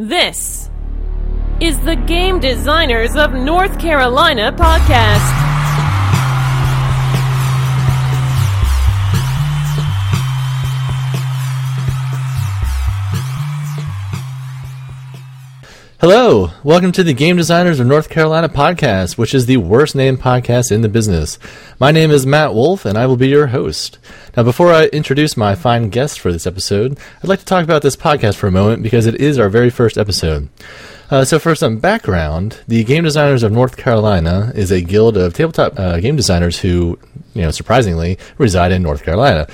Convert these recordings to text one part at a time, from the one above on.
This is the Game Designers of North Carolina podcast. Hello, welcome to the Game Designers of North Carolina podcast, which is the worst named podcast in the business. My name is Matt Wolf, and I will be your host. Now, before I introduce my fine guest for this episode, I'd like to talk about this podcast for a moment because it is our very first episode. Uh, so, for some background, the Game Designers of North Carolina is a guild of tabletop uh, game designers who, you know, surprisingly, reside in North Carolina.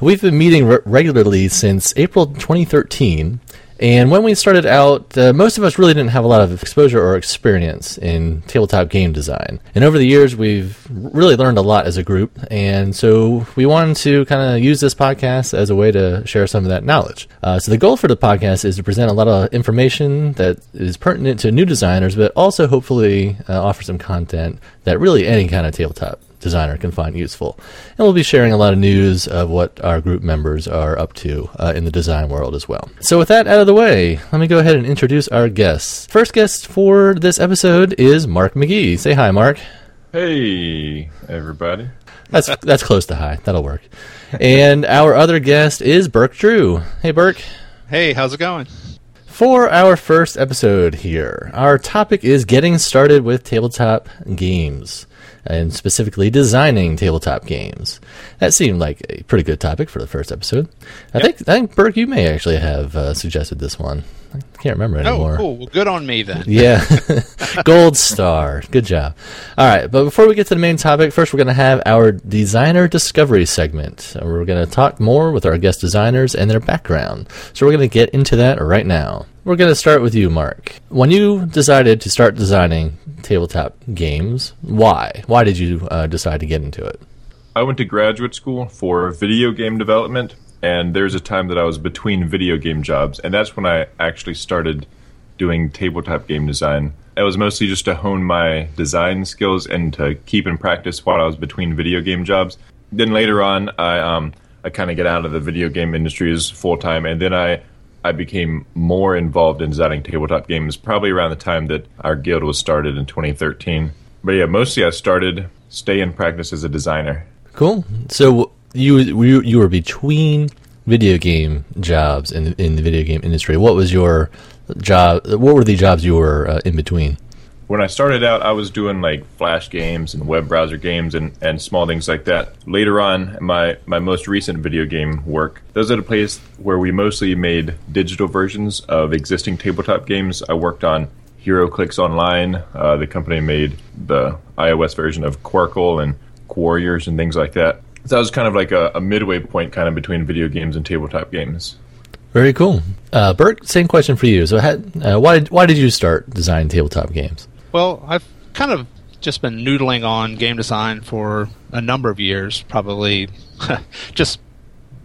We've been meeting re- regularly since April 2013 and when we started out, uh, most of us really didn't have a lot of exposure or experience in tabletop game design. And over the years, we've really learned a lot as a group. And so we wanted to kind of use this podcast as a way to share some of that knowledge. Uh, so the goal for the podcast is to present a lot of information that is pertinent to new designers, but also hopefully uh, offer some content that really any kind of tabletop designer can find useful. And we'll be sharing a lot of news of what our group members are up to uh, in the design world as well. So, with that out of the way, let me go ahead and introduce our guests. First guest for this episode is Mark McGee. Say hi, Mark. Hey, everybody. That's that's close to hi. That'll work. And our other guest is Burke Drew. Hey, Burke. Hey, how's it going? For our first episode here, our topic is getting started with tabletop games and specifically designing tabletop games. That seemed like a pretty good topic for the first episode. I Yep. think I think Burke, you may actually have uh, suggested this one. I can't remember anymore. Oh, cool. Well, good on me then. Yeah, gold star. Good job. All right, but before we get to the main topic, first we're going to have our designer discovery segment. And We're going to talk more with our guest designers and their background. So we're going to get into that right now. We're going to start with you, Mark. When you decided to start designing tabletop games, why? Why did you uh, decide to get into it? I went to graduate school for video game development, and there's a time that I was between video game jobs, and that's when I actually started doing tabletop game design. It was mostly just to hone my design skills and to keep in practice while I was between video game jobs. Then later on, I um, I kind of get out of the video game industry as full time, and then I I became more involved in designing tabletop games probably around the time that our guild was started in 2013. But yeah, mostly I started stay in practice as a designer. Cool. So you you you were between video game jobs in in the video game industry. What was your job? What were the jobs you were uh, in between? When I started out, I was doing like Flash games and web browser games and, and small things like that. Later on, my, my most recent video game work, those are the place where we mostly made digital versions of existing tabletop games. I worked on HeroClix Online. Uh, the company made the iOS version of Qwirkle and Warriors and things like that. So that was kind of like a, a midway point kind of between video games and tabletop games. Very cool. Uh, Bert, same question for you. So, had, uh, why why did you start designing tabletop games? Well, I've kind of just been noodling on game design for a number of years, probably just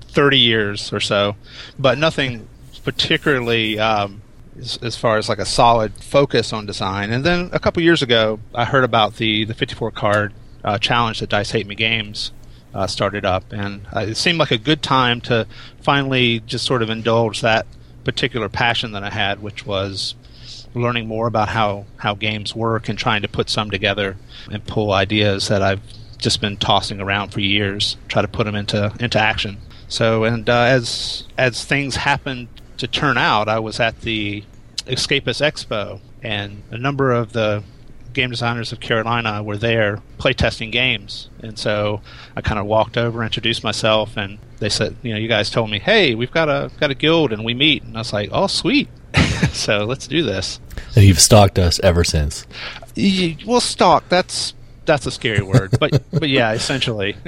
30 years or so, but nothing particularly um, as, as far as like a solid focus on design. And then a couple years ago, I heard about the, the 54 card uh, challenge that Dice Hate Me Games uh, started up, and uh, it seemed like a good time to finally just sort of indulge that particular passion that I had, which was learning more about how, how games work and trying to put some together and pull ideas that I've just been tossing around for years, try to put them into into action. So, and uh, as as things happened to turn out, I was at the Escapist Expo, and a number of the game designers of Carolina were there playtesting games. And so I kind of walked over, introduced myself, and they said, you know, you guys told me, hey, we've got a got a guild and we meet. And I was like, oh, sweet. so let's do this. And you've stalked us ever since. Y- Well, stalk. That's that's a scary word, but but yeah, essentially.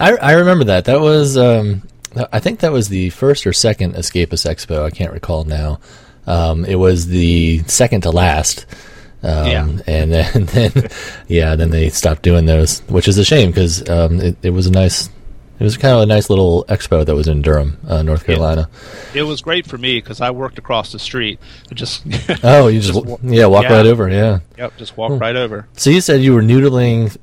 I, I remember that. That was, um, I think that was the first or second Escapist Expo. I can't recall now. Um, it was the second to last. Um, Yeah. And then, then, yeah, then they stopped doing those, which is a shame because um, it, it was a nice, it was kind of a nice little expo that was in Durham, uh, North Carolina. it was great for me because I worked across the street. Just Oh, you just, Just yeah, walk yeah. right over, yeah. yep, just walk right over. So you said you were noodling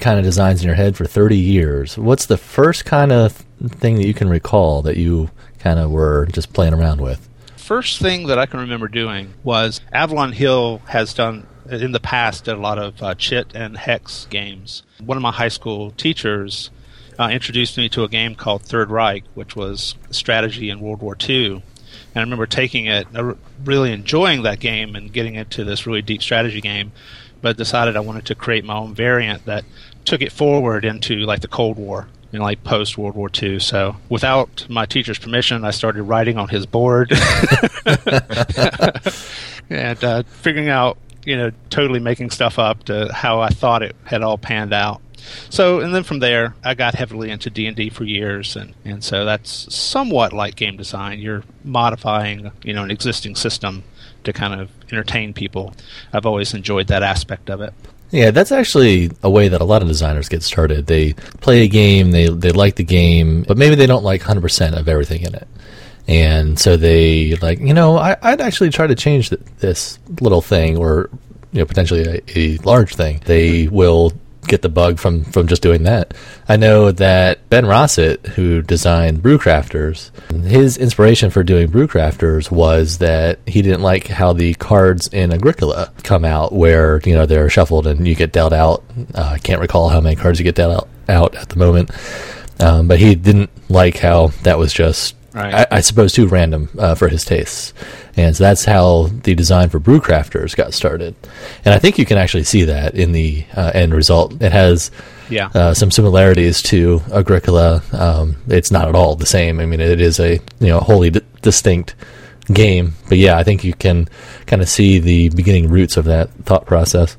kind of designs in your head for 30 years. What's the first kind of thing that you can recall that you kind of were just playing around with? First thing that I can remember doing was Avalon Hill has done in the past did a lot of uh, chit and hex games. One of my high school teachers uh, introduced me to a game called Third Reich, which was strategy in World War II. And I remember taking it, really enjoying that game and getting into this really deep strategy game, but decided I wanted to create my own variant that took it forward into like the Cold War in like post World War II. So without my teacher's permission, I started writing on his board and uh, figuring out, you know, totally making stuff up to how I thought it had all panned out. So and then from there, I got heavily into D and D for years, and and so that's somewhat like game design. You're modifying, you know, an existing system to kind of entertain people. I've always enjoyed that aspect of it. Yeah, that's actually a way that a lot of designers get started. They play a game, they they like the game, but maybe they don't like 100% of everything in it. And so they like, you know, I, would actually try to change th- this little thing or you know potentially a, a large thing. They will get the bug from from just doing that. I know that Ben Rosset, who designed Brewcrafters, his inspiration for doing Brewcrafters was that he didn't like how the cards in Agricola come out, where you know they're shuffled and you get dealt out. Uh, I can't recall how many cards you get dealt out, out at the moment, um, but he didn't like how that was just Right. I, I, suppose too random uh, for his tastes, and so that's how the design for Brewcrafters got started. And I think you can actually see that in the uh, end result. It has yeah. Uh, some similarities to Agricola. Um, it's not at all the same. I mean, it is a you know wholly d- distinct game. But yeah, I think you can kind of see the beginning roots of that thought process.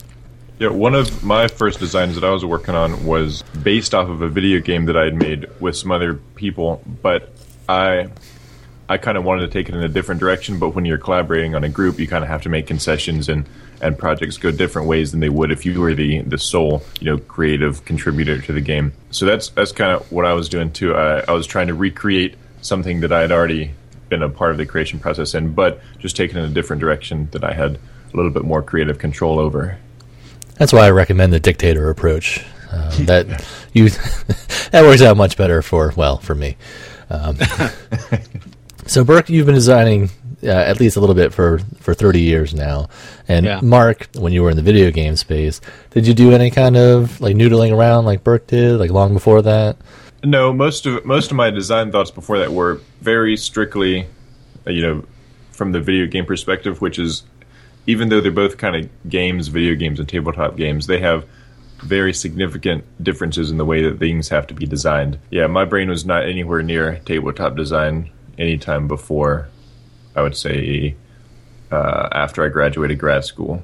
Yeah, one of my first designs that I was working on was based off of a video game that I had made with some other people, but I I kind of wanted to take it in a different direction, but when you're collaborating on a group, you kind of have to make concessions and and projects go different ways than they would if you were the the sole you know creative contributor to the game. So that's that's kind of what I was doing too. I, I was trying to recreate something that I had already been a part of the creation process in, but just taken in a different direction that I had a little bit more creative control over. That's why I recommend the dictator approach. Um, that you that works out much better for well for me. Um, so, Burke, you've been designing uh, at least a little bit for, for 30 years now. And yeah. Mark, when you were in the video game space, did you do any kind of like noodling around like Burke did, like long before that? No, most of most of my design thoughts before that were very strictly, uh, you know, from the video game perspective, which is even though they're both kind of games, video games and tabletop games, they have very significant differences in the way that things have to be designed. Yeah, my brain was not anywhere near tabletop design anytime before, I would say, uh, after I graduated grad school.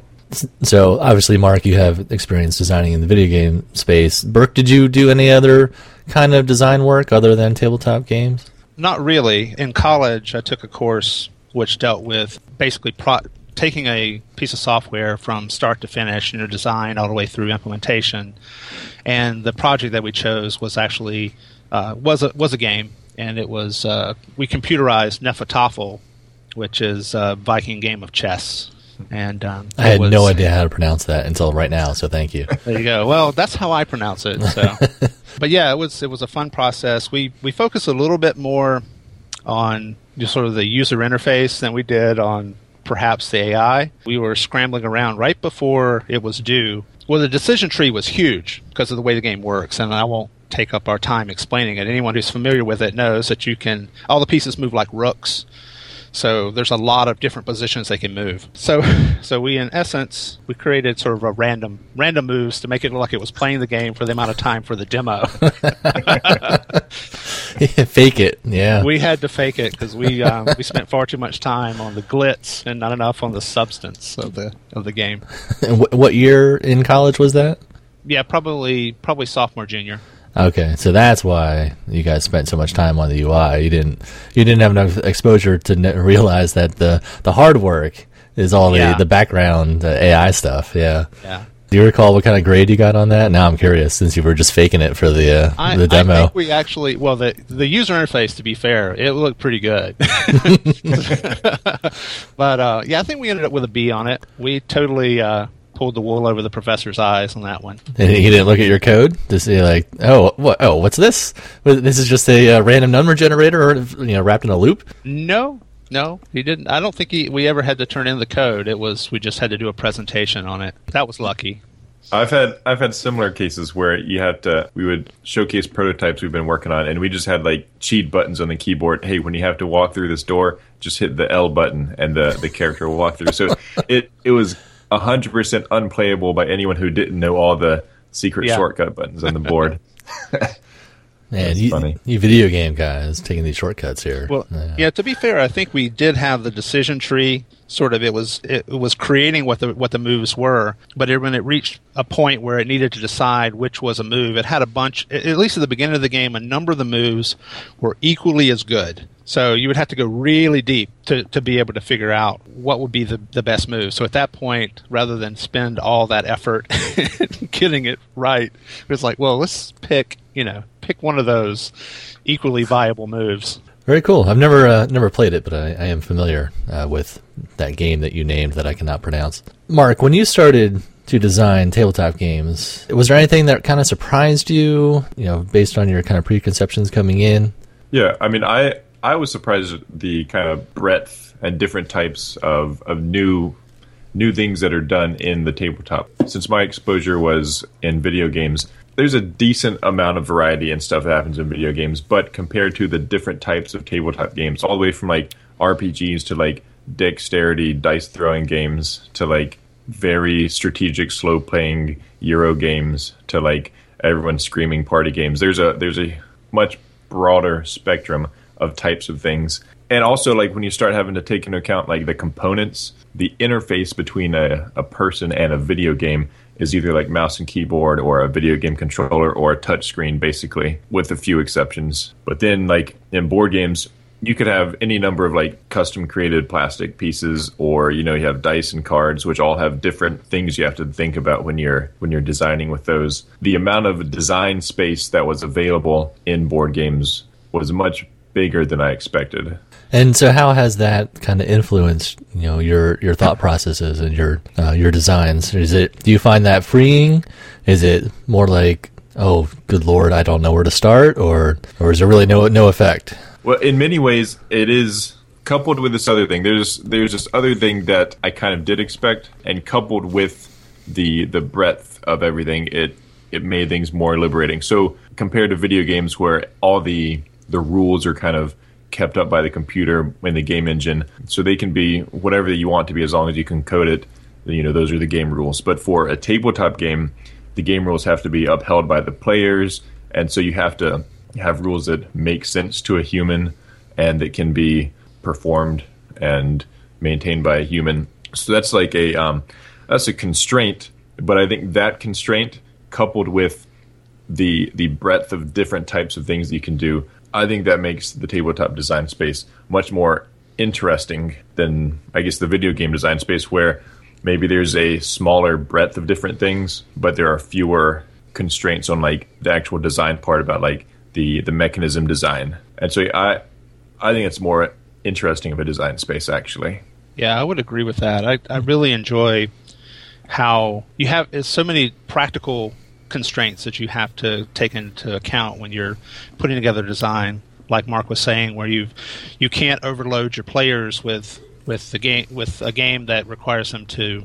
So, obviously, Mark, you have experience designing in the video game space. Burke, did you do any other kind of design work other than tabletop games? Not really. In college, I took a course which dealt with basically pro- taking a piece of software from start to finish, you know, design all the way through implementation. And the project that we chose was actually uh, was a was a game, and it was uh, we computerized Hnefatafl, which is a Viking game of chess. And um, I had was, no idea how to pronounce that until right now, so thank you. There you go. Well, that's how I pronounce it. So, but yeah, it was it was a fun process. We we focused a little bit more on just sort of the user interface than we did on perhaps the AI. We were scrambling around right before it was due. Well, the decision tree was huge because of the way the game works, and I won't take up our time explaining it. Anyone who's familiar with it knows that you can all the pieces move like rooks. So there's a lot of different positions they can move. So so we in essence we created sort of a random random moves to make it look like it was playing the game for the amount of time for the demo. fake it, yeah. We had to fake it because we um, we spent far too much time on the glitz and not enough on the substance of the of the game. And what year in college was that? Yeah, probably probably sophomore junior. Okay, so that's why you guys spent so much time on the UI. You didn't you didn't have enough exposure to realize that the the hard work is all yeah. the the background the AI stuff. Yeah. Yeah. Do you recall what kind of grade you got on that? Now I'm curious since you were just faking it for the uh, I, the demo. I think we actually well the the user interface to be fair, it looked pretty good. but uh, yeah, I think we ended up with a B on it. We totally uh, pulled the wool over the professor's eyes on that one. And he didn't look at your code to see like, oh, what? Oh, what's this? This is just a uh, random number generator, or you know, wrapped in a loop. No, No, he didn't. I don't think he, we ever had to turn in the code. It was we just had to do a presentation on it. That was lucky. I've had I've had similar cases where you had to we would showcase prototypes we've been working on and we just had like cheat buttons on the keyboard. Hey, when you have to walk through this door, just hit the L button and the the character will walk through. So it it was hundred percent unplayable by anyone who didn't know all the secret Yeah. shortcut buttons on the board. Man, That's you, funny. you video game guys taking these shortcuts here. Well, yeah. To be fair, I think we did have the decision tree. Sort of, it was it was creating what the what the moves were. But it, when it reached a point where it needed to decide which was a move, it had a bunch. At at least at the beginning of the game, a number of the moves were equally as good. So you would have to go really deep to, to be able to figure out what would be the, the best move. So at that point, rather than spend all that effort getting it right, it was like, well, let's pick you know pick one of those equally viable moves. Very cool. I've never uh, never played it, but I, I am familiar uh, with that game that you named that I cannot pronounce. Mark, when you started to design tabletop games, was there anything that kind of surprised you? You know, based on your kind of preconceptions coming in. Yeah, I mean, I I was surprised at the kind of breadth and different types of of new new things that are done in the tabletop. Since my exposure was in video games, there's a decent amount of variety and stuff that happens in video games, but compared to the different types of tabletop games, all the way from like RPGs to like dexterity dice throwing games to like very strategic slow playing euro games to like everyone screaming party games there's a there's a much broader spectrum of types of things. And also like when you start having to take into account like the components the interface between a, a person and a video game is either like mouse and keyboard or a video game controller or a touch screen basically with a few exceptions. But then like in board games you could have any number of like custom created plastic pieces or you know you have dice and cards which all have different things you have to think about when you're when you're designing with those. The amount of design space that was available in board games was much bigger than i expected And so, how has that kind of influenced you know your your thought processes and your uh, your designs? Is it do you find that freeing? Is it more like oh, good lord, I don't know where to start, or or is there really no no effect? Well, in many ways, it is coupled with this other thing. There's there's this other thing that I kind of did expect, and coupled with the the breadth of everything, it it made things more liberating. So compared to video games, where all the the rules are kind of kept up by the computer in the game engine, so they can be whatever you want to be as long as you can code it. You know, those are the game rules. But for a tabletop game, the game rules have to be upheld by the players, and so you have to have rules that make sense to a human and that can be performed and maintained by a human. So that's like a um, that's a constraint, but I think that constraint coupled with the the breadth of different types of things that you can do, I think that makes the tabletop design space much more interesting than I guess the video game design space where maybe there's a smaller breadth of different things, but there are fewer constraints on like the actual design part about like the the mechanism design. And so I I think it's more interesting of a design space actually. Yeah, I would agree with that. I, I really enjoy how you have so many practical constraints that you have to take into account when you're putting together a design. Like Mark was saying, where you you can't overload your players with with the game with a game that requires them to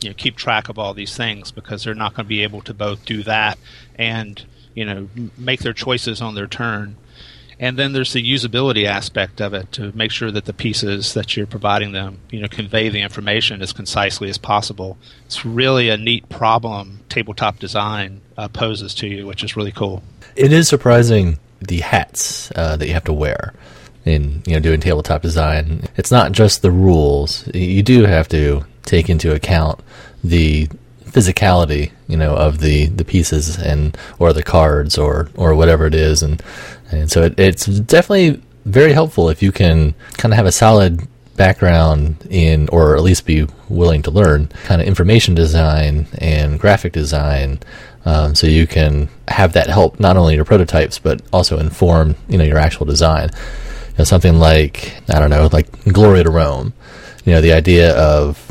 you know keep track of all these things because they're not going to be able to both do that and you know make their choices on their turn. And then there's the usability aspect of it to make sure that the pieces that you're providing them, you know, convey the information as concisely as possible. It's really a neat problem tabletop design uh, poses to you, which is really cool. It is surprising the hats uh, that you have to wear in you know doing tabletop design. It's not just the rules; you do have to take into account the physicality, you know, of the, the pieces and or the cards or or whatever it is, and and so it, it's definitely very helpful if you can kind of have a solid background in, or at least be willing to learn, kind of information design and graphic design, um, so you can have that help not only your prototypes but also inform you know your actual design. You know, something like I don't know, like Glory to Rome. You know, the idea of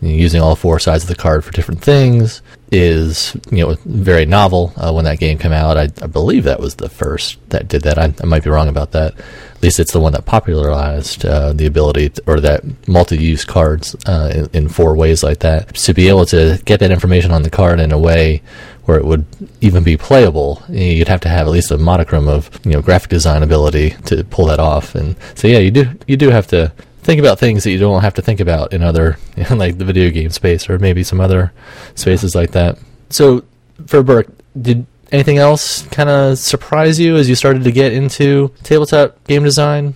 you know, using all four sides of the card for different things is you know very novel uh, when that game came out I, I believe that was the first that did that I, I might be wrong about that at least it's the one that popularized uh, the ability to, or that multi-use cards uh, in, in four ways like that. To be able to get that information on the card in a way where it would even be playable, you'd have to have at least a modicum of you know graphic design ability to pull that off. And so yeah, you do you do have to think about things that you don't have to think about in other like the video game space or maybe some other spaces like that. So for Burke, did anything else kind of surprise you as you started to get into tabletop game design?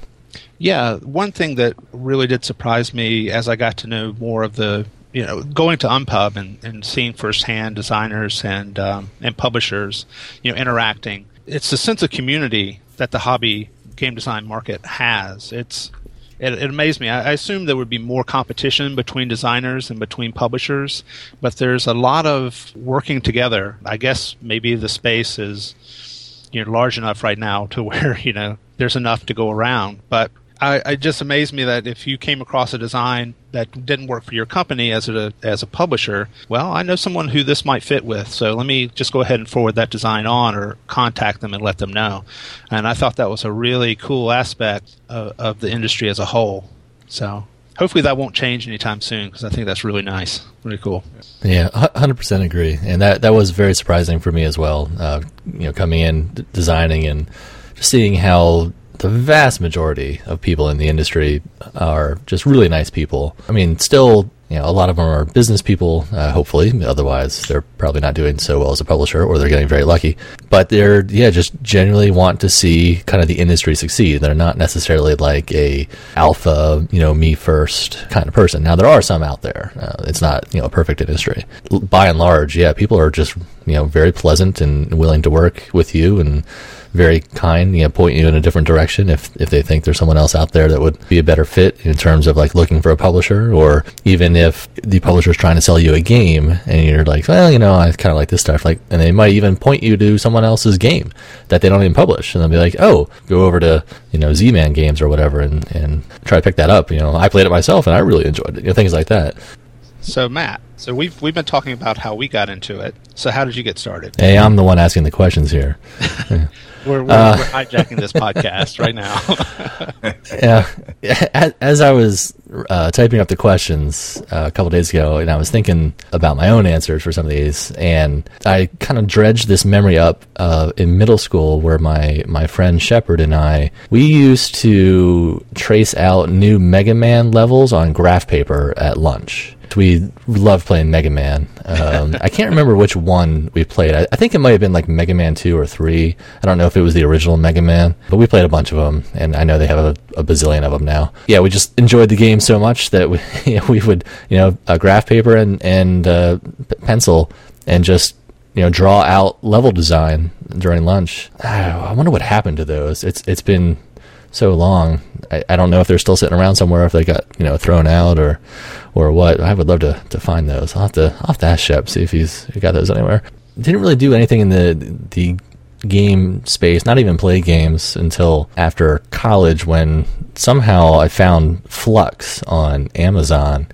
Yeah, one thing that really did surprise me as I got to know more of the you know, going to Unpub and, and seeing firsthand designers and um, and publishers, you know, interacting. It's the sense of community that the hobby game design market has. It's it, it amazed me. I, I assumed there would be more competition between designers and between publishers, but there's a lot of working together. I guess maybe the space is you know large enough right now to where you know there's enough to go around, but I, it just amazed me that if you came across a design that didn't work for your company as a as a publisher, well, I know someone who this might fit with, so let me just go ahead and forward that design on or contact them and let them know. And I thought that was a really cool aspect of, of the industry as a whole. So hopefully that won't change anytime soon because I think that's really nice, really cool. Yeah, hundred percent agree, and that that was very surprising for me as well. Uh, you know, coming in, d- designing, and seeing how the vast majority of people in the industry are just really nice people. I mean, still, you know, a lot of them are business people, uh, hopefully. Otherwise, they're probably not doing so well as a publisher or they're getting very lucky. But they're, yeah, just generally want to see kind of the industry succeed. They're not necessarily like a alpha, you know, me first kind of person. Now, there are some out there. Uh, it's not, you know, a perfect industry. By and large, yeah, people are just, you know, very pleasant and willing to work with you and, very kind, you know, point you in a different direction if if they think there's someone else out there that would be a better fit in terms of like looking for a publisher, or even if the publisher is trying to sell you a game and you're like, well, you know, I kind of like this stuff, like, and they might even point you to someone else's game that they don't even publish, and they'll be like, oh, go over to you know Z-Man Games or whatever, and and try to pick that up. You know, I played it myself and I really enjoyed it. You know, things like that. So Matt, so we've we've been talking about how we got into it. So how did you get started? Hey, I'm the one asking the questions here. We're, we're, uh, we're hijacking this podcast right now. yeah, as I was uh, typing up the questions uh, a couple days ago, and I was thinking about my own answers for some of these, and I kind of dredged this memory up uh, in middle school, where my my friend Shepard and I we used to trace out new Mega Man levels on graph paper at lunch we loved playing Mega Man. Um, I can't remember which one we played. I, I, think it might have been like Mega Man 2 or 3. I don't know if it was the original Mega Man, but we played a bunch of them, and I know they have a, a bazillion of them now. Yeah, we just enjoyed the game so much that we, you know, we would, you know, a graph paper and, and uh, pencil and just you know draw out level design during lunch. I wonder what happened to those. It's it's been so long. I, I don't know if they're still sitting around somewhere, if they got you know thrown out or or what. I would love to, to find those. I'll have to I'll have to ask Shep see if he's he got those anywhere. Didn't really do anything in the the game space, not even play games until after college when somehow I found Fluxx on Amazon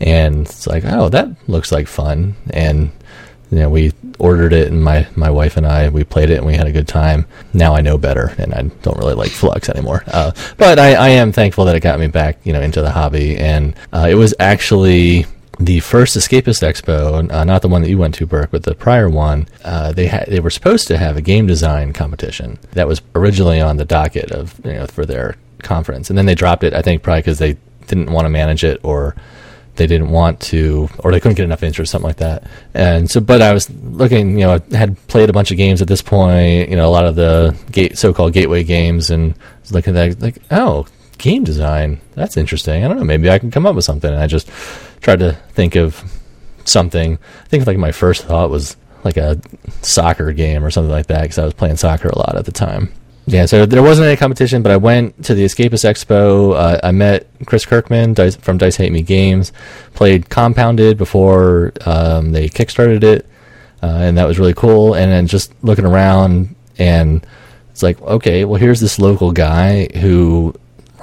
and it's like, oh, that looks like fun and you know, we ordered it, and my, my wife and I we played it, and we had a good time. Now I know better, and I don't really like Fluxx anymore. Uh, but I, I am thankful that it got me back, you know, into the hobby, and uh, it was actually the first Escapist Expo, uh, not the one that you went to, Burke, but the prior one. Uh, they had they were supposed to have a game design competition that was originally on the docket of you know for their conference, and then they dropped it. I think probably because they didn't want to manage it or they didn't want to, or they couldn't get enough interest, something like that. And so, but I was looking, you know, I had played a bunch of games at this point, you know, a lot of the gate, so-called gateway games, and looking at that, like, oh, game design, that's interesting. I don't know, maybe I can come up with something. And I just tried to think of something. I think like my first thought was like a soccer game or something like that because I was playing soccer a lot at the time. Yeah, so there wasn't any competition, but I went to the Escapist Expo. Uh, I met Chris Kirkman Dice, from Dice Hate Me Games, played Compounded before um, they kickstarted it, uh, and that was really cool. And then just looking around, and it's like, okay, well, here's this local guy who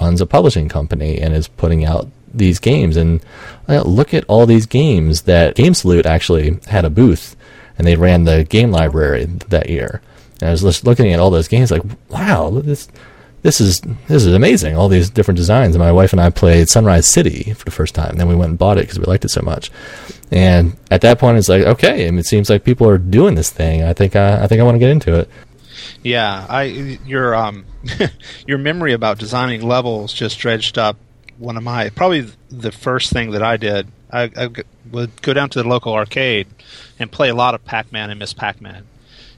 runs a publishing company and is putting out these games. And uh, look at all these games that Game Salute actually had a booth, and they ran the game library that year. And I was just looking at all those games, like, wow, this this is this is amazing. All these different designs. And my wife and I played Sunrise City for the first time. And Then we went and bought it because we liked it so much. And at that point, it's like, okay, it seems like people are doing this thing. I think I, I think I want to get into it. Yeah, I your um your memory about designing levels just dredged up one of my probably the first thing that I did. I, I would go down to the local arcade and play a lot of Pac-Man and Miss Pac-Man,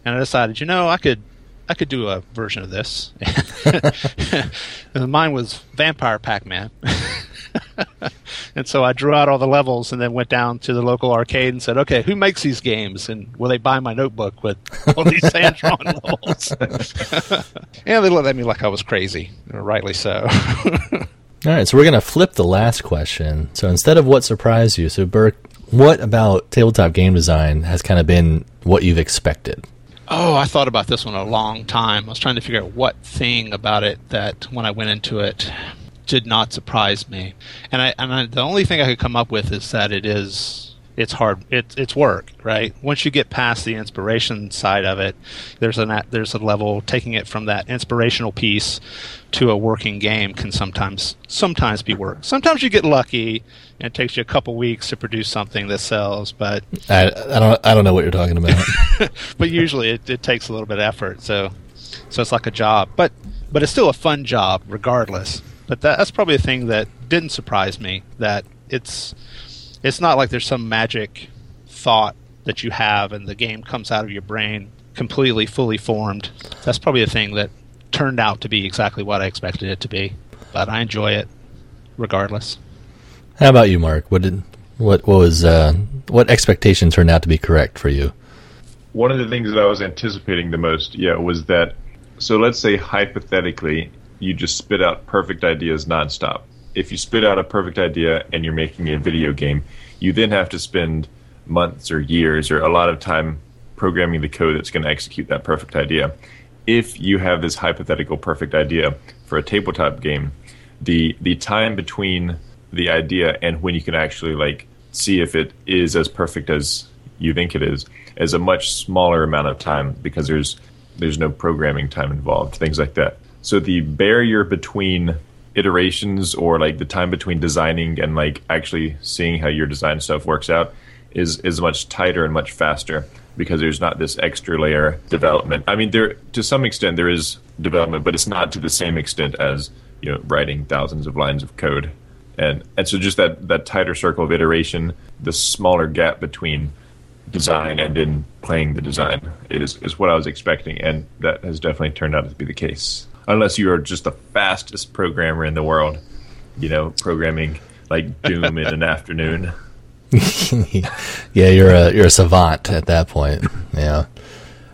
and I decided, you know, I could I could do a version of this. And mine was Vampire Pac-Man. and so I drew out all the levels and then went down to the local arcade and said, "Okay, who makes these games? And will they buy my notebook with all these hand drawn levels?" and they looked at me like I was crazy, rightly so. all right, so we're gonna flip the last question. So instead of what surprised you, so Burke, what about tabletop game design has kind of been what you've expected? Oh, I thought about this one a long time. I was trying to figure out what thing about it that when I went into it did not surprise me. And I and I, the only thing I could come up with is that it is it's hard it's it's work right once you get past the inspiration side of it there's a there's a level taking it from that inspirational piece to a working game can sometimes sometimes be work sometimes you get lucky it takes you a couple weeks to produce something that sells but i, I don't i don't know what you're talking about but usually it, it takes a little bit of effort so so it's like a job but but it's still a fun job regardless but that, that's probably a thing that didn't surprise me. That it's it's not like there's some magic thought that you have and the game comes out of your brain completely fully formed. That's probably a thing that turned out to be exactly what I expected it to be. But I enjoy it regardless. How about you, Mark? What did what, what was uh, what expectation turned out to be correct for you? One of the things that I was anticipating the most, yeah, was that. So let's say hypothetically, you just spit out perfect ideas nonstop. If you spit out a perfect idea and you're making a video game, you then have to spend months or years or a lot of time programming the code that's going to execute that perfect idea. If you have this hypothetical perfect idea for a tabletop game, the the time between the idea and when you can actually like see if it is as perfect as you think it is is a much smaller amount of time because there's there's no programming time involved, things like that. So the barrier between iterations or like the time between designing and like actually seeing how your design stuff works out is is much tighter and much faster because there's not this extra layer development. I mean, there to some extent there is development, but it's not to the same extent as you know writing thousands of lines of code. And and so just that that tighter circle of iteration, the smaller gap between design and in playing the design is is what I was expecting, and that has definitely turned out to be the case unless you are just the fastest programmer in the world. You know, programming like Doom in an afternoon. yeah, you're a you're a savant at that point. Yeah,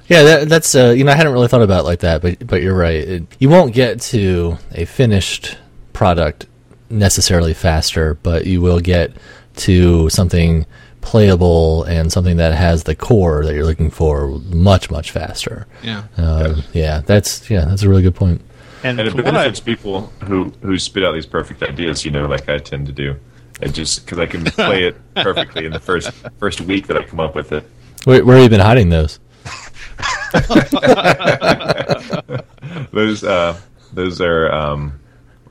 yeah. That, that's uh, you know I hadn't really thought about it like that, but but you're right. It, you won't get to a finished product necessarily faster, but you will get to something playable and something that has the core that you're looking for much much faster. Yeah, uh, yeah. That's yeah, that's a really good point. And, and it benefits people who who spit out these perfect ideas. You know, like I tend to do. And just because I can play it perfectly in the first first week that I come up with it. Where, where have you been hiding those? those uh, those are um,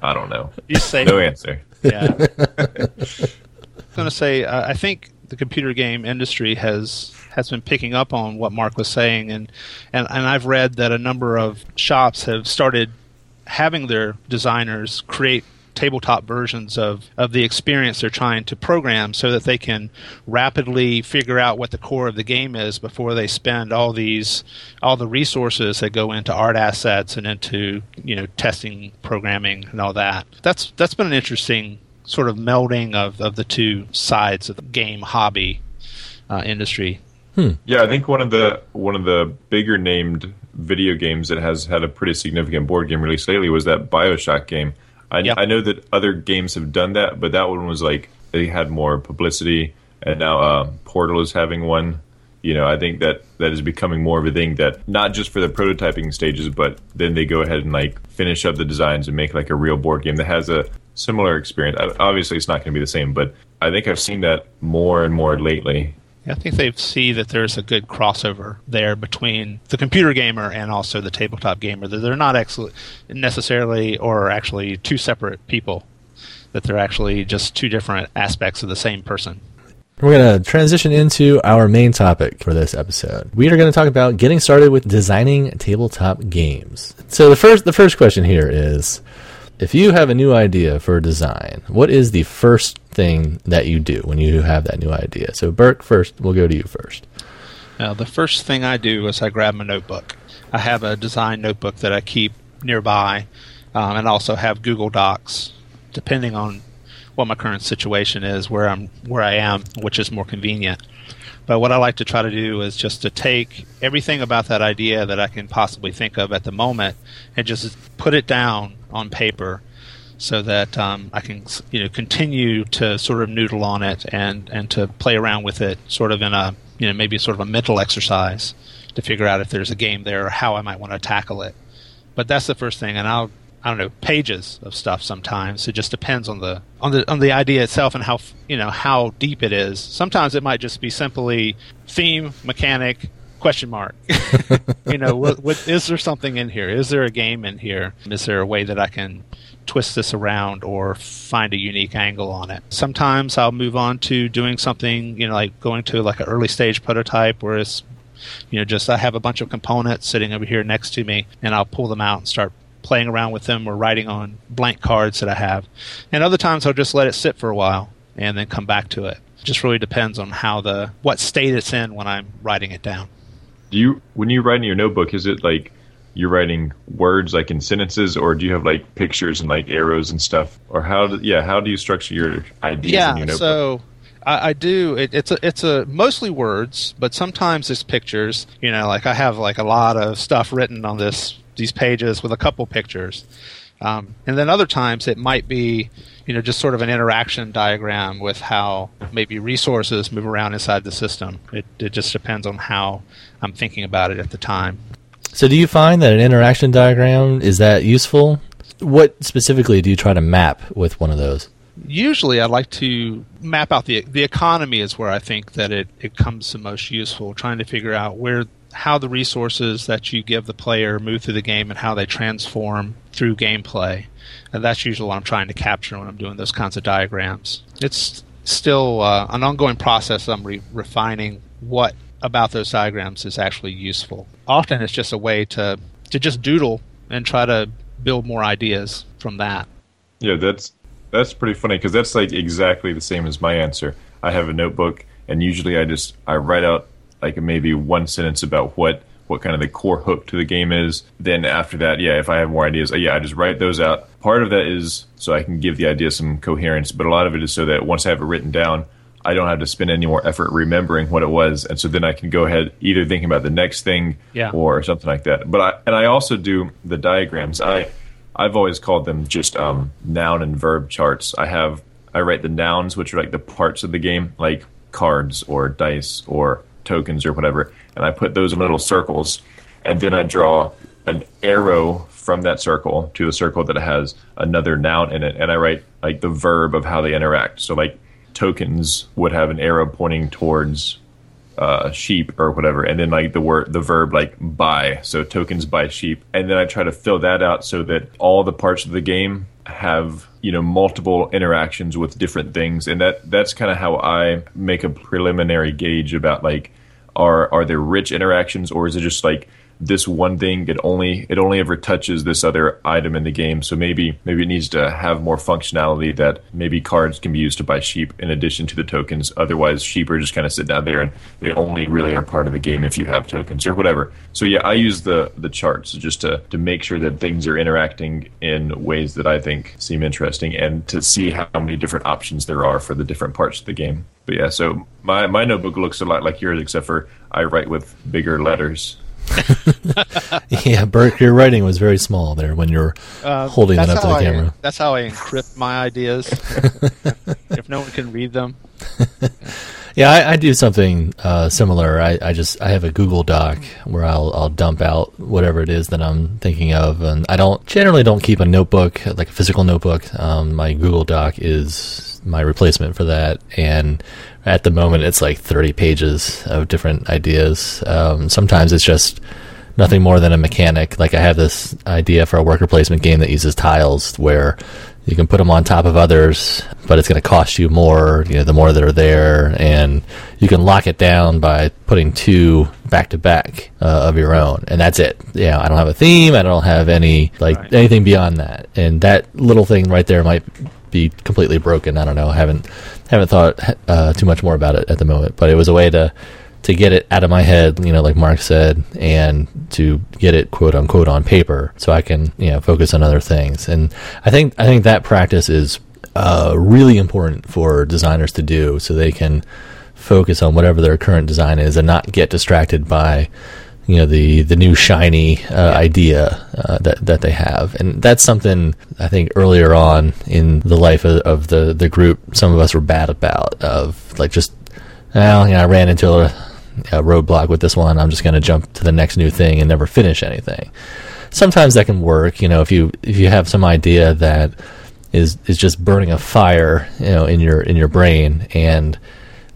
I don't know. You say no answer. Yeah. I'm gonna say uh, I think the computer game industry has has been picking up on what Mark was saying, and and, and I've read that a number of shops have started having their designers create tabletop versions of, of the experience they're trying to program so that they can rapidly figure out what the core of the game is before they spend all these all the resources that go into art assets and into you know testing programming and all that that's that's been an interesting sort of melding of, of the two sides of the game hobby uh, industry. Hmm. Yeah, I think one of the one of the bigger named video games that has had a pretty significant board game release lately was that Bioshock game. I. I know that other games have done that, but that one was like they had more publicity, and now uh, Portal is having one. You know, I think that that is becoming more of a thing that not just for the prototyping stages, but then they go ahead and like finish up the designs and make like a real board game that has a similar experience. Obviously, it's not going to be the same, but I think I've seen that more and more lately. I think they see that there's a good crossover there between the computer gamer and also the tabletop gamer. That they're not actually necessarily or actually two separate people. That they're actually just two different aspects of the same person. We're going to transition into our main topic for this episode. We are going to talk about getting started with designing tabletop games. So the first the first question here is if you have a new idea for a design, what is the first thing that you do when you have that new idea? So Burke, first, we'll go to you first. Now, the first thing I do is I grab my notebook. I have a design notebook that I keep nearby, um, and also have Google Docs, depending on what my current situation is, where I'm where I am, which is more convenient. But what I like to try to do is just to take everything about that idea that I can possibly think of at the moment and just put it down on paper so that um, I can you know continue to sort of noodle on it and, and to play around with it sort of in a you know maybe sort of a mental exercise to figure out if there's a game there or how I might want to tackle it. But that's the first thing, and I'll I don't know pages of stuff sometimes. It just depends on the on the on the idea itself and how you know how deep it is. Sometimes it might just be simply theme, mechanic, question mark. you know, what, what, is there something in here? Is there a game in here? Is there a way that I can twist this around or find a unique angle on it? Sometimes I'll move on to doing something, you know, like going to like an early stage prototype where it's you know just I have a bunch of components sitting over here next to me and I'll pull them out and start playing around with them or writing on blank cards that I have. And other times I'll just let it sit for a while and then come back to it. Just really depends on how the what state it's in when I'm writing it down. Do you when you write in your notebook, is it like you're writing words like in sentences, or do you have like pictures and like arrows and stuff, or how? Do, yeah, how do you structure your ideas yeah, in your notebook? so I, I do. It, it's a it's a mostly words, but sometimes it's pictures. You know, like I have like a lot of stuff written on this these pages with a couple pictures. Um, and then other times it might be, you know, just sort of an interaction diagram with how maybe resources move around inside the system. It, it just depends on how I'm thinking about it at the time. So, do you find that an interaction diagram is that useful? What specifically do you try to map with one of those? Usually, I like to map out the the economy is where I think that it, it comes the most useful. Trying to figure out where how the resources that you give the player move through the game and how they transform through gameplay. And that's usually what I'm trying to capture when I'm doing those kinds of diagrams. It's still uh, an ongoing process. I'm re- refining what about those diagrams is actually useful. Often it's just a way to to just doodle and try to build more ideas from that. Yeah, that's that's pretty funny because that's like exactly the same as my answer. I have a notebook and usually I just I write out like maybe one sentence about what what kind of the core hook to the game is. Then after that, yeah, if I have more ideas, uh, yeah, I just write those out. Part of that is so I can give the idea some coherence, but a lot of it is so that once I have it written down, I don't have to spend any more effort remembering what it was, and so then I can go ahead either thinking about the next thing yeah. or something like that. But I and I also do the diagrams. I I've always called them just um, noun and verb charts. I have I write the nouns, which are like the parts of the game, like cards or dice or tokens or whatever, and I put those in little circles, and then I draw an arrow from that circle to the circle that has another noun in it, and I write like the verb of how they interact. So like tokens would have an arrow pointing towards uh, sheep or whatever, and then like the word the verb like buy, so tokens buy sheep, and then I try to fill that out so that all the parts of the game have you know multiple interactions with different things. And that that's kind of how i make a preliminary gauge about like are are there rich interactions or is it just like this one thing it only it only ever touches this other item in the game. So maybe maybe it needs to have more functionality that maybe cards can be used to buy sheep in addition to the tokens. Otherwise sheep are just kind of sit down there and they only really are part of the game if you have tokens or whatever. So yeah i use the the charts just to to make sure that things are interacting in ways that i think seem interesting and to see how many different options there are for the different parts of the game. But yeah so my my notebook looks a lot like yours except for i write with bigger letters yeah, Burke, your writing was very small there when you're uh, holding it up to the I, camera. That's how I encrypt my ideas. if no one can read them. yeah, I, I, do something uh, similar. I, I, just I have a Google Doc where I'll I'll dump out whatever it is that I'm thinking of, and I don't generally don't keep a notebook like a physical notebook. Um, my Google Doc is my replacement for that, and at the moment it's like 30 pages of different ideas. Um, sometimes it's just nothing more than a mechanic. Like I have this idea for a worker placement game that uses tiles where you can put them on top of others, but it's going to cost you more, you know, the more that are there, and you can lock it down by putting two back to back of your own, and that's it. Yeah, I don't have a theme, I don't have any like right. anything beyond that, and that little thing right there might be completely broken. I don't know. I haven't haven't thought uh, too much more about it at the moment, but it was a way to to get it out of my head, you know, like Mark said, and to get it quote unquote on paper, so I can you know focus on other things. And I think I think that practice is uh, really important for designers to do, so they can focus on whatever their current design is and not get distracted by you know the the new shiny uh, idea uh, that that they have, and that's something I think earlier on in the life of, of, the the group, some of us were bad about of like just well, you know, I ran into a a roadblock with this one. I'm just going to jump to the next new thing and never finish anything. Sometimes that can work, you know, if you if you have some idea that is is just burning a fire, you know, in your in your brain, and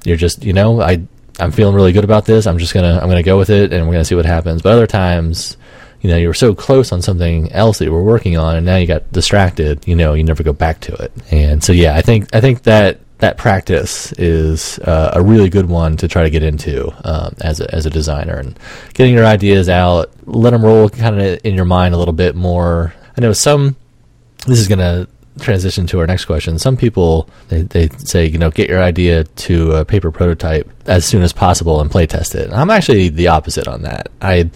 you're just, you know, I I'm feeling really good about this. I'm just gonna I'm gonna go with it, and we're gonna see what happens. But other times, you know, you were so close on something else that you were working on, and now you got distracted. You know, you never go back to it. And so, yeah, I think I think that that practice is uh, a really good one to try to get into um, as a, as a designer and getting your ideas out, let them roll kind of in your mind a little bit more. I know some. This is to transition to our next question. Some people they, they say you know get your idea to a paper prototype as soon as possible and play test it. I'm actually the opposite on that. I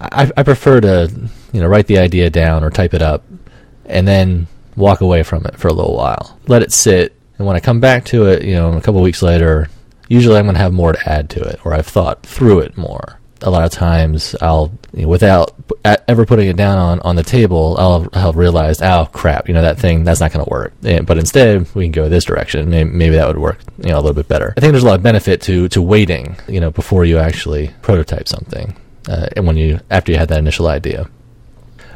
I, I prefer to you know write the idea down or type it up and then walk away from it for a little while. Let it sit and when I come back to it, you know, a couple weeks later, usually I'm going to have more to add to it, or I've thought through it more. A lot of times, I'll, you know, without ever putting it down on, on the table, I'll, I'll realize, oh crap, you know, that thing, that's not going to work. And, but instead, we can go this direction. Maybe, maybe that would work, you know, a little bit better. I think there's a lot of benefit to, to waiting, you know, before you actually prototype something. Uh, and when you, after you had that initial idea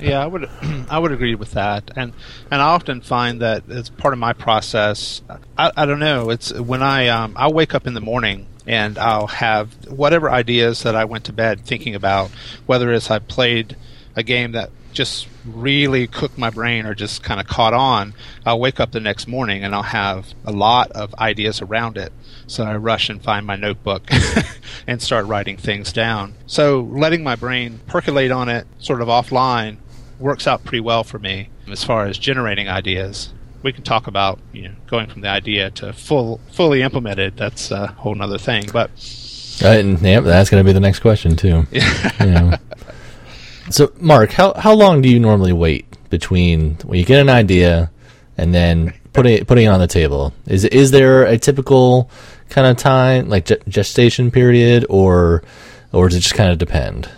yeah, I would I would agree with that, and and I often find that it's part of my process. I, I don't know. It's when I um, I'll wake up in the morning and I'll have whatever ideas that I went to bed thinking about, whether it's I played a game that just really cooked my brain or just kind of caught on, I'll wake up the next morning and I'll have a lot of ideas around it. So I rush and find my notebook and start writing things down. So letting my brain percolate on it sort of offline works out pretty well for me as far as generating ideas. We can talk about you know going from the idea to full fully implemented. That's a whole other thing. But uh, and, yep, that's going to be the next question too. yeah. So, Mark, how how long do you normally wait between when you get an idea and then putting it, putting it on the table? Is is there a typical kind of time, like gestation period, or or does it just kind of depend?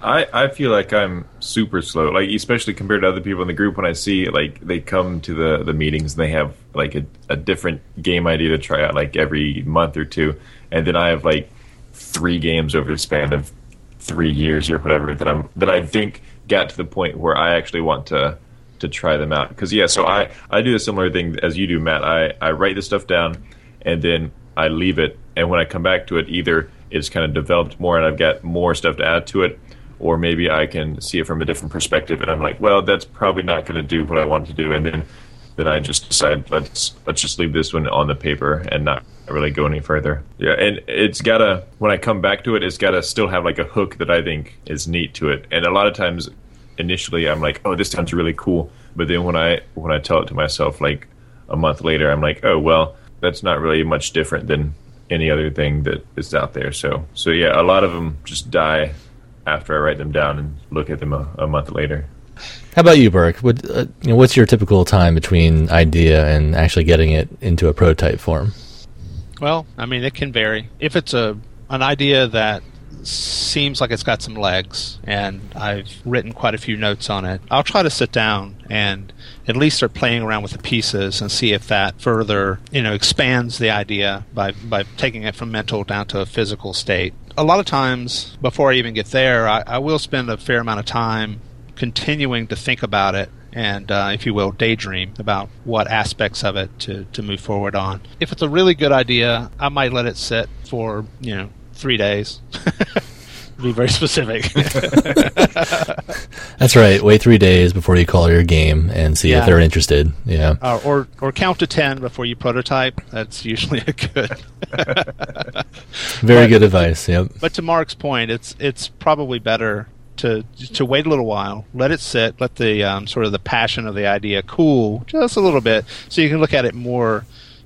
I, I feel like I'm super slow, like especially compared to other people in the group. When I see like they come to the the meetings and they have like a, a different game idea to try out like every month or two, and then I have like three games over the span of three years or whatever that I'm that I think got to the point where I actually want to to try them out. Because yeah, so I I do a similar thing as you do, Matt. I I write this stuff down and then I leave it, and when I come back to it, either it's kind of developed more and I've got more stuff to add to it or maybe I can see it from a different perspective, and I'm like, well, that's probably not going to do what I want to do, and then then I just decide let's let's just leave this one on the paper and not really go any further. Yeah, and it's gotta when I come back to it, it's gotta still have like a hook that I think is neat to it, and a lot of times initially I'm like, oh, this sounds really cool, but then when I when I tell it to myself like a month later, I'm like, oh well, that's not really much different than any other thing that is out there. So so yeah, a lot of them just die after I write them down and look at them a, a month later. How about you, Burke? What, uh, you know, what's your typical time between idea and actually getting it into a prototype form? Well, I mean, it can vary. If it's a an idea that seems like it's got some legs and I've written quite a few notes on it, I'll try to sit down and at least start playing around with the pieces and see if that further, you know, expands the idea by, by taking it from mental down to a physical state. A lot of times, before I even get there, I, I will spend a fair amount of time continuing to think about it and, uh, if you will, daydream about what aspects of it to, to move forward on. If it's a really good idea, I might let it sit for, you know, three days. Be very specific. That's right. Wait three days before you call your game and see Yeah. if they're interested. Yeah. uh, or or count to ten before you prototype. That's usually a good. Very But- good advice. Yep. But to Mark's point, it's it's probably better to to wait a little while, let it sit, let the um, sort of the passion of the idea cool just a little bit, so you can look at it more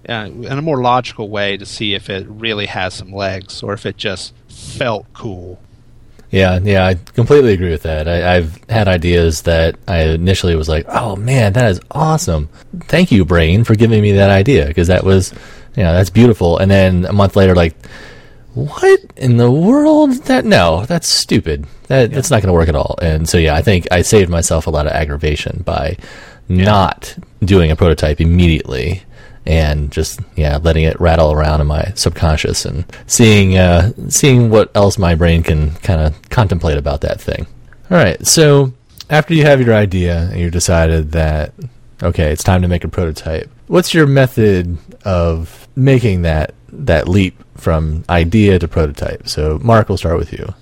uh, in a more logical way to see if it really has some legs or if it just felt cool. Yeah, yeah, I completely agree with that. I, I've had ideas that I initially was like, "Oh man, that is awesome! Thank you, brain, for giving me that idea because that was, you know, that's beautiful." And then a month later, like, what in the world? That no, that's stupid. That that's not going to work at all. And so yeah, I think I saved myself a lot of aggravation by not doing a prototype immediately and just yeah letting it rattle around in my subconscious and seeing uh, seeing what else my brain can kind of contemplate about that thing. All right, so after you have your idea and you decided that okay, it's time to make a prototype. What's your method of making that that leap from idea to prototype? So Mark, we'll start with you.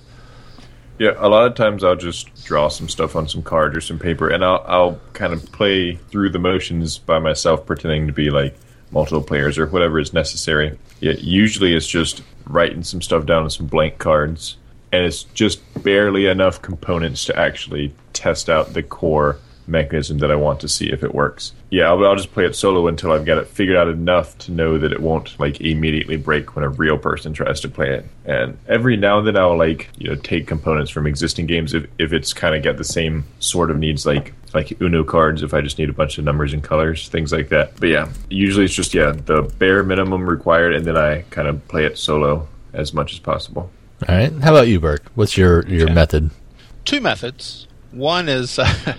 Yeah, a lot of times I'll just draw some stuff on some cards or some paper, and I'll I'll kind of play through the motions by myself, pretending to be like multiple players or whatever is necessary. Yeah, usually it's just writing some stuff down on some blank cards, and it's just barely enough components to actually test out the core mechanism that I want to see if it works. Yeah, I'll, I'll just play it solo until I've got it figured out enough to know that it won't like immediately break when a real person tries to play it. And every now and then I'll like you know take components from existing games if if it's kind of got the same sort of needs like like Uno cards if I just need a bunch of numbers and colors things like that. But yeah, usually it's just yeah the bare minimum required, and then I kind of play it solo as much as possible. All right, how about you, Burke? What's your your Okay. method? Two methods. One is uh,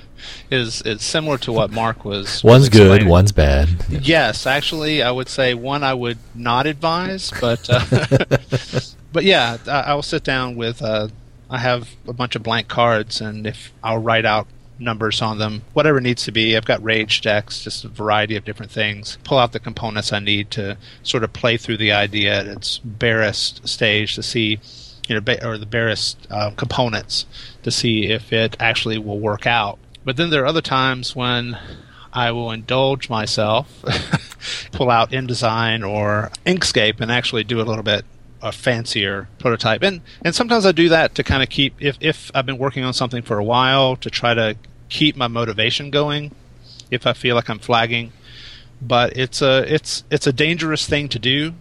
is is similar to what Mark was. One's was good, one's bad. Yes, actually, I would say one I would not advise, but uh, but yeah, I, will sit down with. Uh, I have a bunch of blank cards, and if I'll write out numbers on them, whatever needs to be. I've got rage decks, just a variety of different things. Pull out the components I need to sort of play through the idea at its barest stage to see, you know, or the barest uh, components to see if it actually will work out. But then there are other times when I will indulge myself, pull out InDesign or Inkscape, and actually do a little bit a fancier prototype. And and sometimes I do that to kind of keep if if I've been working on something for a while to try to keep my motivation going. If I feel like I'm flagging, but it's a it's it's a dangerous thing to do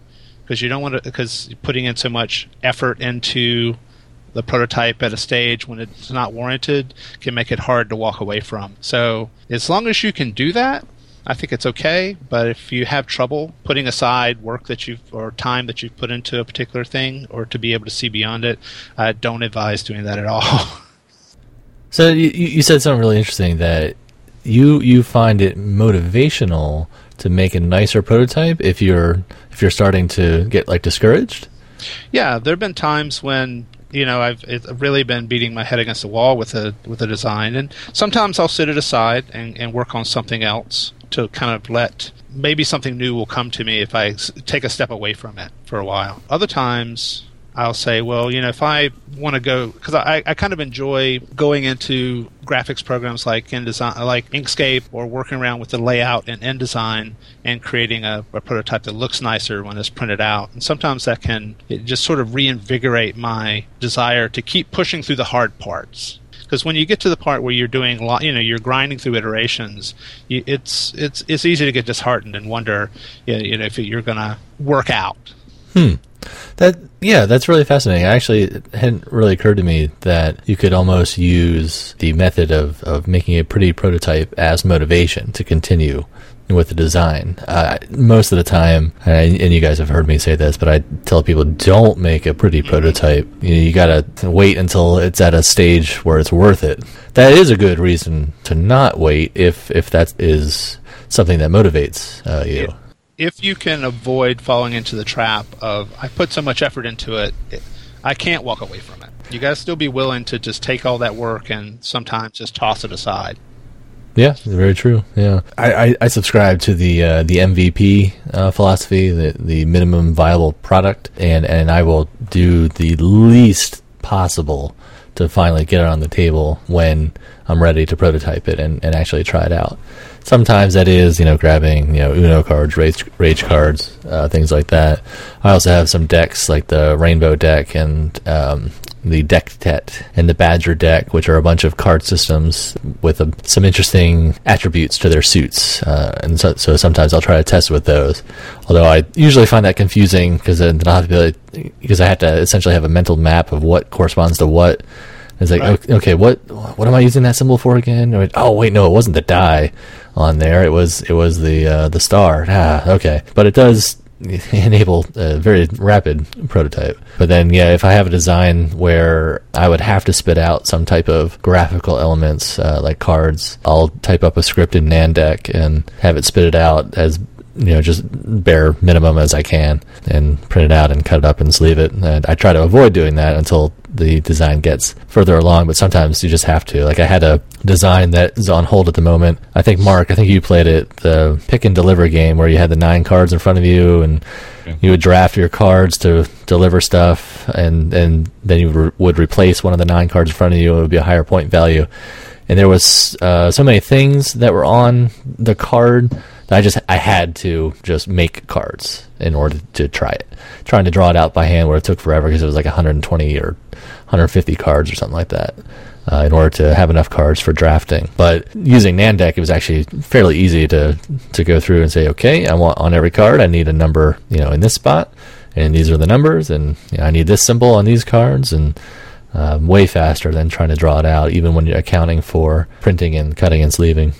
because you don't want to because putting in so much effort into the prototype at a stage when it's not warranted can make it hard to walk away from. So as long as you can do that, I think it's okay. But if you have trouble putting aside work that you've or time that you've put into a particular thing, or to be able to see beyond it, I don't advise doing that at all. So you, you you said something really interesting that you you find it motivational to make a nicer prototype if you're if you're starting to get like discouraged. Yeah, there have been times when you know I've really been beating my head against the wall with a with a design, and sometimes I'll sit it aside and, and work on something else to kind of let maybe something new will come to me if I take a step away from it for a while. Other times. I'll say, well, you know, if I want to go, because I, I kind of enjoy going into graphics programs like InDesign, like Inkscape, or working around with the layout in InDesign and creating a, a prototype that looks nicer when it's printed out. And sometimes that can it just sort of reinvigorate my desire to keep pushing through the hard parts. Because when you get to the part where you're doing, lo- you know, you're grinding through iterations, you, it's it's it's easy to get disheartened and wonder, you know if you're going to work out. That yeah, that's really fascinating. Actually, it hadn't really occurred to me that you could almost use the method of, of making a pretty prototype as motivation to continue with the design. Uh, most of the time, and and you guys have heard me say this, but I tell people don't make a pretty prototype. You, know, you gotta wait until it's at a stage where it's worth it. That is a good reason to not wait if if that is something that motivates uh, you. Yeah. If you can avoid falling into the trap of I put so much effort into it, it I can't walk away from it. You got to still be willing to just take all that work and sometimes just toss it aside. Yeah, very true. Yeah, I, I, I subscribe to the uh, the MVP uh, philosophy, the the minimum viable product, and and I will do the least possible to finally get it on the table when I'm ready to prototype it and, and actually try it out. Sometimes that is, you know, grabbing, you know, Uno cards, rage, rage cards, uh, things like that. I also have some decks like the Rainbow deck and um, the Dectet and the Badger deck, which are a bunch of card systems with a, some interesting attributes to their suits. Uh, and so, so, sometimes I'll try to test with those. Although I usually find that confusing because because I have to essentially have a mental map of what corresponds to what. It's like right. okay, what what am I using that symbol for again? Or, oh wait, no, it wasn't the die on there. It was it was the uh, the star. Ah, okay, but it does enable a very rapid prototype. But then, yeah, if I have a design where I would have to spit out some type of graphical elements uh, like cards, I'll type up a script in Nandeck and have it spit it out as you know just bare minimum as I can and print it out and cut it up and sleeve it. And I try to avoid doing that until the design gets further along, but sometimes you just have to. Like I had a design that is on hold at the moment. I think Mark, I think you played it, the pick and deliver game where you had the nine cards in front of you and you would draft your cards to deliver stuff and and then you re- would replace one of the nine cards in front of you. It would be a higher point value. And there was uh, so many things that were on the card I just I had to just make cards in order to try it. Trying to draw it out by hand where it took forever because it was like 120 or 150 cards or something like that. Uh, in order to have enough cards for drafting, but using Nandeck, it was actually fairly easy to to go through and say, okay, I want on every card, I need a number, you know, in this spot, and these are the numbers, and you know, I need this symbol on these cards, and uh, way faster than trying to draw it out, even when you're accounting for printing and cutting and sleeving.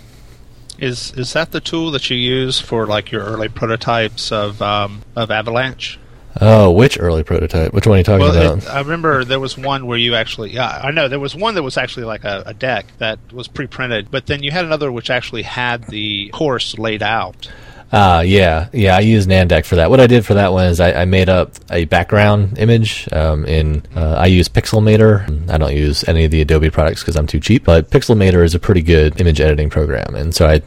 Is is that the tool that you use for like your early prototypes of um, of Avalanche? Oh, which early prototype? Which one are you talking well, about? It, I remember there was one where you actually, yeah, I know there was one that was actually like a, a deck that was pre-printed, but then you had another which actually had the course laid out. Uh, yeah, yeah. I used Nandeck for that. What I did for that one is I, I made up a background image. Um, in uh, I use Pixelmator. I don't use any of the Adobe products because I'm too cheap. But Pixelmator is a pretty good image editing program, and so I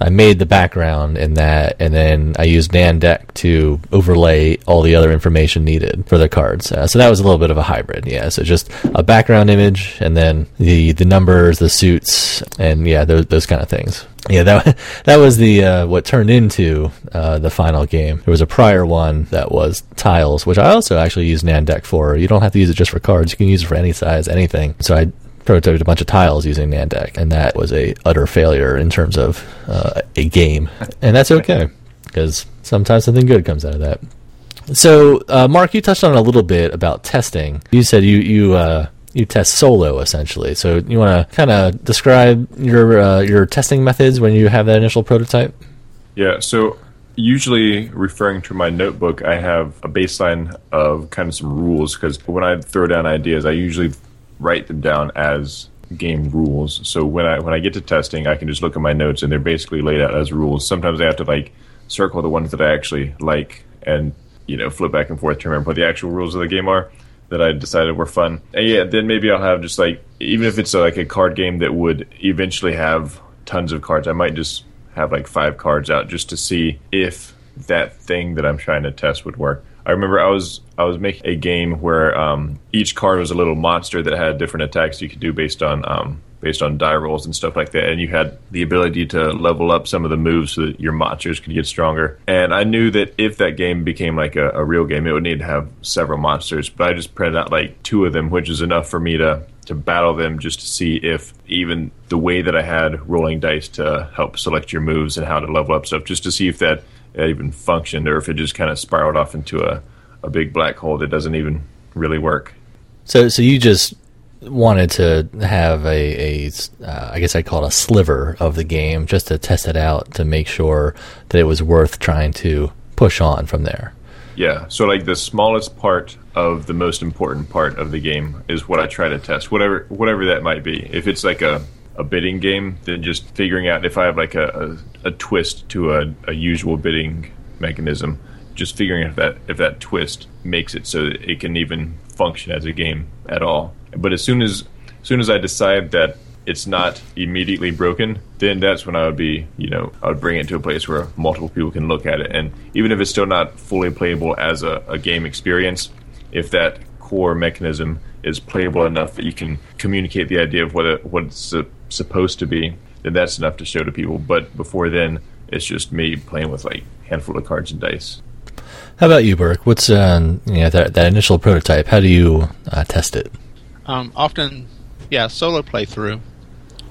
I made the background in that, and then I used Nandeck to overlay all the other information needed for the cards. Uh, so that was a little bit of a hybrid, yeah. So just a background image, and then the the numbers, the suits, and yeah, those those kind of things. Yeah, that that was the uh, what turned into uh, the final game. There was a prior one that was tiles, which I also actually used Nandeck for. You don't have to use it just for cards; you can use it for any size, anything. So I prototyped a bunch of tiles using Nandeck, and that was a utter failure in terms of uh, a game, and that's okay because sometimes something good comes out of that. So, uh, Mark, you touched on a little bit about testing. You said you you uh, you test solo essentially. So, you want to kind of describe your uh, your testing methods when you have that initial prototype? Yeah. So usually referring to my notebook, I have a baseline of kind of some rules because when I throw down ideas, I usually write them down as game rules. So when I when I get to testing, I can just look at my notes and they're basically laid out as rules. Sometimes I have to like circle the ones that I actually like and you know flip back and forth to remember what the actual rules of the game are that I decided were fun. And yeah, then maybe I'll have just like even if it's a, like a card game that would eventually have tons of cards, I might just have like five cards out just to see if that thing that I'm trying to test would work. I remember I was I was making a game where um, each card was a little monster that had different attacks you could do based on um, based on die rolls and stuff like that, and you had the ability to level up some of the moves so that your monsters could get stronger. And I knew that if that game became like a, a real game, it would need to have several monsters. But I just printed out like two of them, which is enough for me to to battle them just to see if even the way that I had rolling dice to help select your moves and how to level up stuff, just to see if that even functioned or if it just kind of spiraled off into a, a big black hole that doesn't even really work. So, so you just wanted to have a, a uh, I guess I call it a sliver of the game just to test it out to make sure that it was worth trying to push on from there. Yeah, so like the smallest part of the most important part of the game is what I try to test, whatever whatever that might be. If it's like a a bidding game than just figuring out if I have like a, a, a twist to a, a, usual bidding mechanism. Just figuring if that if that twist makes it so that it can even function as a game at all. But as soon as as soon as I decide that it's not immediately broken, then that's when I would be, you know, I would bring it to a place where multiple people can look at it. And even if it's still not fully playable as a, a game experience, if that core mechanism is playable enough that you can communicate the idea of what it, what it's uh, supposed to be, then that's enough to show to people. But before then, it's just me playing with like a handful of cards and dice. How about you, Burke? What's uh, you know, that that initial prototype? How do you uh, test it? Um, often, yeah, solo playthrough,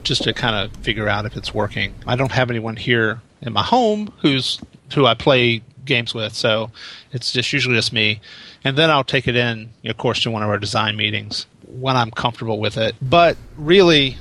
just to kind of figure out if it's working. I don't have anyone here in my home who's who I play games with, so it's just usually just me. And then I'll take it in, of course, to one of our design meetings when I'm comfortable with it. But really,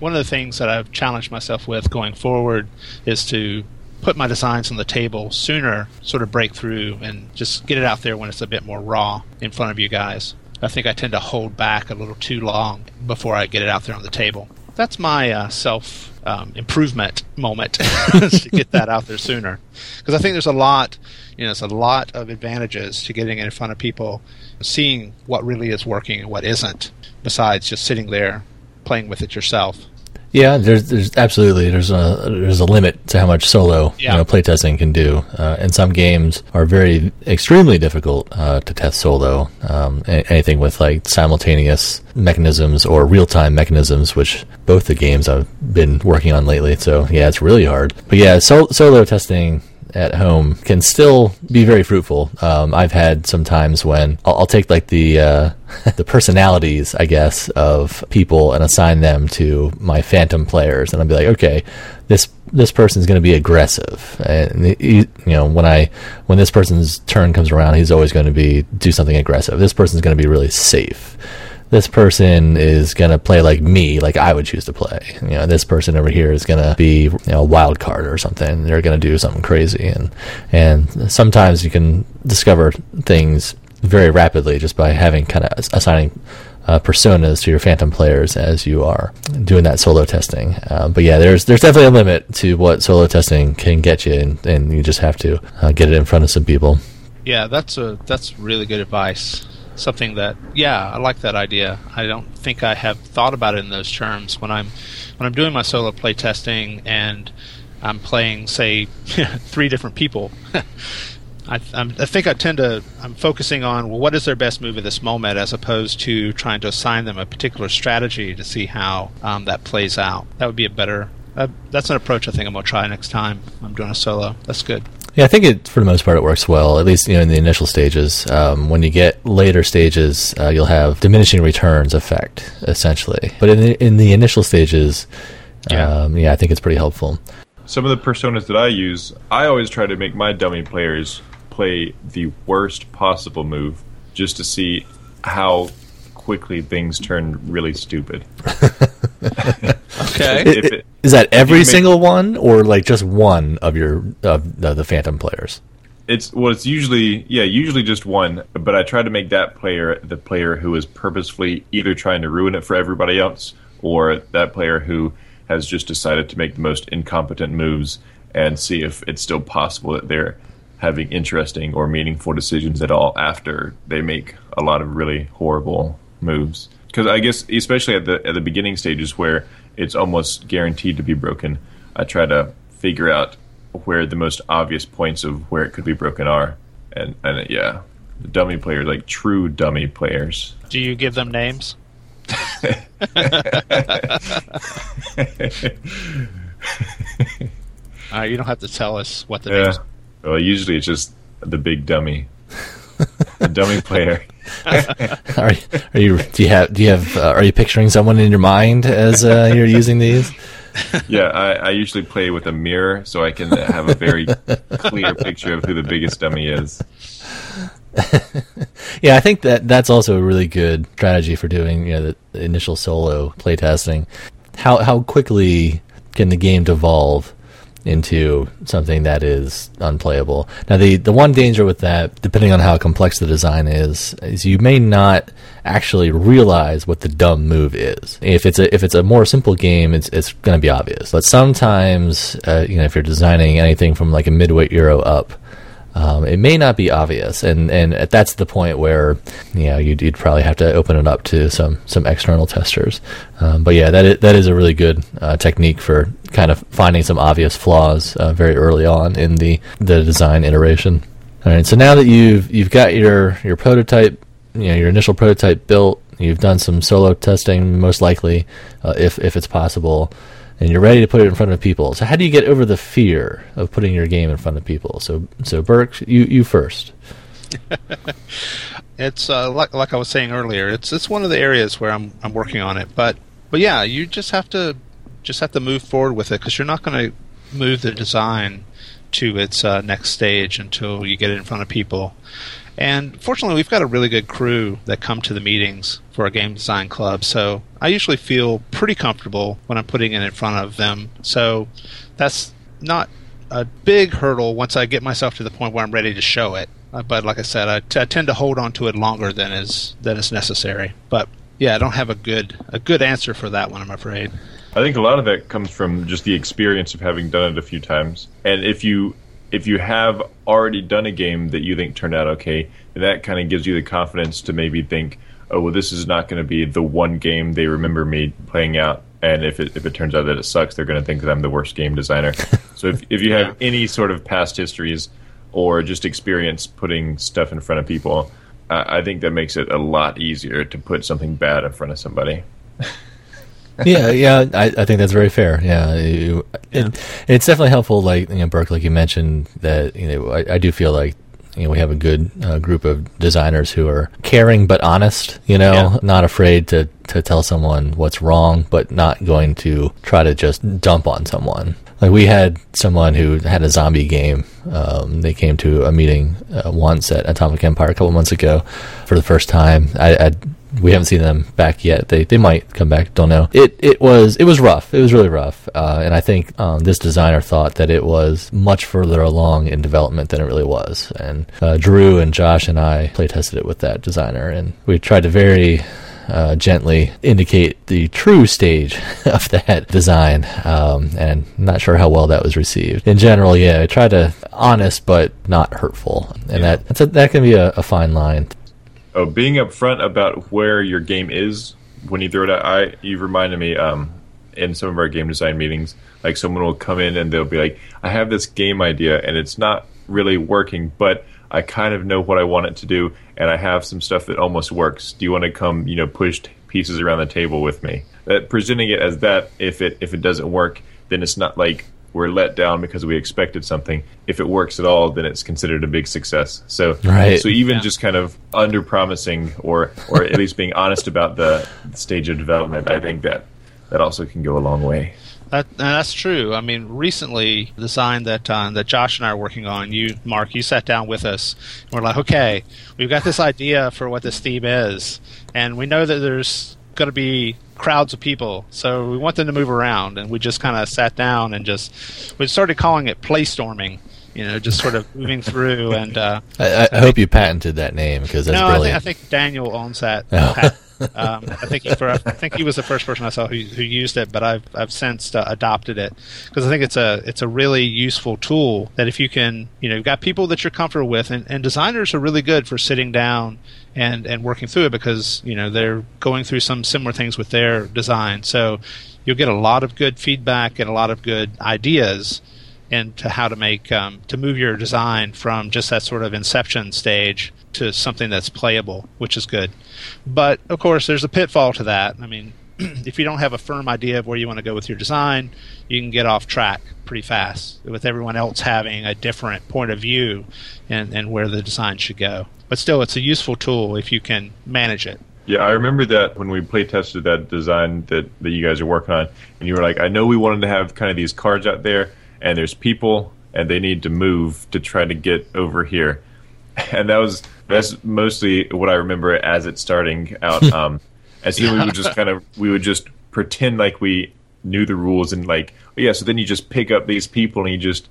one of the things that I've challenged myself with going forward is to put my designs on the table sooner, sort of break through and just get it out there when it's a bit more raw in front of you guys. I think I tend to hold back a little too long before I get it out there on the table. That's my uh, self um, improvement moment to get that out there sooner, because I think there's a lot, you know, there's a lot of advantages to getting it in front of people, seeing what really is working and what isn't, besides just sitting there playing with it yourself. Yeah, there's there's absolutely there's a there's a limit to how much solo Yeah. you know playtesting can do, uh, and some games are very extremely difficult uh, to test solo. Um, anything with like simultaneous mechanisms or real time mechanisms, which both the games I've been working on lately. So yeah, it's really hard. But yeah, sol- solo testing at home can still be very fruitful. Um, I've had some times when I'll, I'll take like the uh, the personalities, I guess, of people and assign them to my phantom players, and I'll be like, okay, this this person's going to be aggressive, and you, you know when I when this person's turn comes around, he's always going to be do something aggressive. This person's going to be really safe this person is going to play like me, like I would choose to play. You know, this person over here is going to be you know, a wild card or something. They're going to do something crazy, and and sometimes you can discover things very rapidly just by having kind of assigning. Uh, personas to your phantom players as you are doing that solo testing, uh, but yeah, there's there's definitely a limit to what solo testing can get you, and, and you just have to uh, get it in front of some people. Yeah, that's a that's really good advice. Something that yeah, I like that idea. I don't think I have thought about it in those terms when I'm when I'm doing my solo play testing and I'm playing say three different people. I, I'm, I think I tend to I'm focusing on well, what is their best move at this moment, as opposed to trying to assign them a particular strategy to see how um, that plays out. That would be a better. Uh, that's an approach I think I'm gonna try next time I'm doing a solo. That's good. Yeah, I think it for the most part it works well. At least you know in the initial stages. Um, when you get later stages, uh, you'll have diminishing returns effect essentially. But in the, in the initial stages, Yeah. um, yeah, I think it's pretty helpful. Some of the personas that I use, I always try to make my dummy players play the worst possible move just to see how quickly things turn really stupid. Okay. If it- Is that every make- single one, or like just one of your of the, the Phantom players? It's well, it's usually yeah, usually just one. But I try to make that player the player who is purposefully either trying to ruin it for everybody else, or that player who has just decided to make the most incompetent moves and see if it's still possible that they're having interesting or meaningful decisions at all after they make a lot of really horrible moves. Because I guess especially at the at the beginning stages where it's almost guaranteed to be broken, I try to figure out where the most obvious points of where it could be broken are, and and it, yeah, the dummy players like true dummy players. Do you give them names? Uh, you don't have to tell us what the Yeah. names. Well, usually it's just the big dummy, the dummy player. Are, are you do you have do you have uh, are you picturing someone in your mind as uh, you're using these? Yeah, I, I usually play with a mirror so I can have a very clear picture of who the biggest dummy is. Yeah, I think that that's also a really good strategy for doing you know the, the initial solo playtesting. How how quickly can the game devolve into something that is unplayable? Now the the one danger with that, depending on how complex the design is, is you may not actually realize what the dumb move is. If it's a if it's a more simple game, it's it's going to be obvious. But sometimes, uh, you know, if you're designing anything from like a midweight euro up, um, it may not be obvious, and and that's the point where you know you'd, you'd probably have to open it up to some some external testers. Um, but yeah, that is, that is a really good uh, technique for kind of finding some obvious flaws uh, very early on in the the design iteration. All right, so now that you've you've got your your prototype, you know your initial prototype built, you've done some solo testing, most likely, uh, if if it's possible and you're ready to put it in front of people. So how do you get over the fear of putting your game in front of people? So so Burke, you you first. it's uh, like like I was saying earlier. It's it's one of the areas where I'm I'm working on it. But but yeah, you just have to just have to move forward with it because you're not going to move the design to its uh, next stage until you get it in front of people. And fortunately, we've got a really good crew that come to the meetings for our game design club. So I usually feel pretty comfortable when I'm putting it in front of them. So that's not a big hurdle once I get myself to the point where I'm ready to show it. Uh, but like I said, I, t- I tend to hold on to it longer than is than is necessary. But yeah, I don't have a good a good answer for that one. I'm afraid. I think a lot of that comes from just the experience of having done it a few times. And if you if you have already done a game that you think turned out okay, that kind of gives you the confidence to maybe think, oh well, this is not going to be the one game they remember me playing out. And if it if it turns out that it sucks, they're going to think that I'm the worst game designer. so if if you have yeah. any sort of past histories or just experience putting stuff in front of people, I think that makes it a lot easier to put something bad in front of somebody. yeah, yeah, I, I think that's very fair. Yeah, you, yeah. It, it's definitely helpful. Like you know, Burke, like you mentioned, that you know, I, I do feel like you know, we have a good uh, group of designers who are caring but honest, you know, yeah. not afraid to, to tell someone what's wrong, but not going to try to just dump on someone. Like we had someone who had a zombie game. Um, they came to a meeting uh, once at Atomic Empire a couple months ago for the first time. I, I we haven't seen them back yet. They they might come back. Don't know. It it was it was rough. It was really rough. Uh, and I think um, this designer thought that it was much further along in development than it really was. And uh, Drew and Josh and I play tested it with that designer, and we tried to very uh, gently indicate the true stage of that design, um, and not sure how well that was received. In general, yeah, I try to honest but not hurtful, and yeah. that a, that can be a, a fine line. Oh, being upfront about where your game is when you throw it out. I you've reminded me um, in some of our game design meetings, like someone will come in and they'll be like, "I have this game idea and it's not really working, but." I kind of know what I want it to do, and I have some stuff that almost works. Do you want to come, you know, push pieces around the table with me? That presenting it as that, if it if it doesn't work, then it's not like we're let down because we expected something. If it works at all, then it's considered a big success. So, right. so even yeah. just kind of under promising or or at least being honest about the stage of development, I think that that also can go a long way. That, that's true. I mean, recently, the design that uh, that Josh and I are working on, you, Mark, you sat down with us. And we're like, okay, we've got this idea for what this theme is, and we know that there's going to be crowds of people, so we want them to move around. And we just kind of sat down and just we started calling it play storming you know, just sort of moving through. And uh, I, I, hope you patented that name because that's no, brilliant. I think, I think Daniel owns that. Oh. Um, I think he for, I think he was the first person I saw who, who used it, but I've I've since uh, adopted it. Because I think it's a it's a really useful tool that if you can you know you've got people that you're comfortable with, and, and designers are really good for sitting down and and working through it because you know they're going through some similar things with their design, so you'll get a lot of good feedback and a lot of good ideas into how to make um, to move your design from just that sort of inception stage to something that's playable, which is good. But of course, there's a pitfall to that. I mean, if you don't have a firm idea of where you want to go with your design, you can get off track pretty fast with everyone else having a different point of view and, and where the design should go. But still, it's a useful tool if you can manage it. Yeah, I remember that when we play tested that design that, that you guys are working on, and you were like, I know we wanted to have kind of these cards out there, and there's people, and they need to move to try to get over here. And that was that's mostly what I remember as it starting out. Um, as then we would just kind of we would just pretend like we knew the rules and like oh yeah. So then you just pick up these people and you just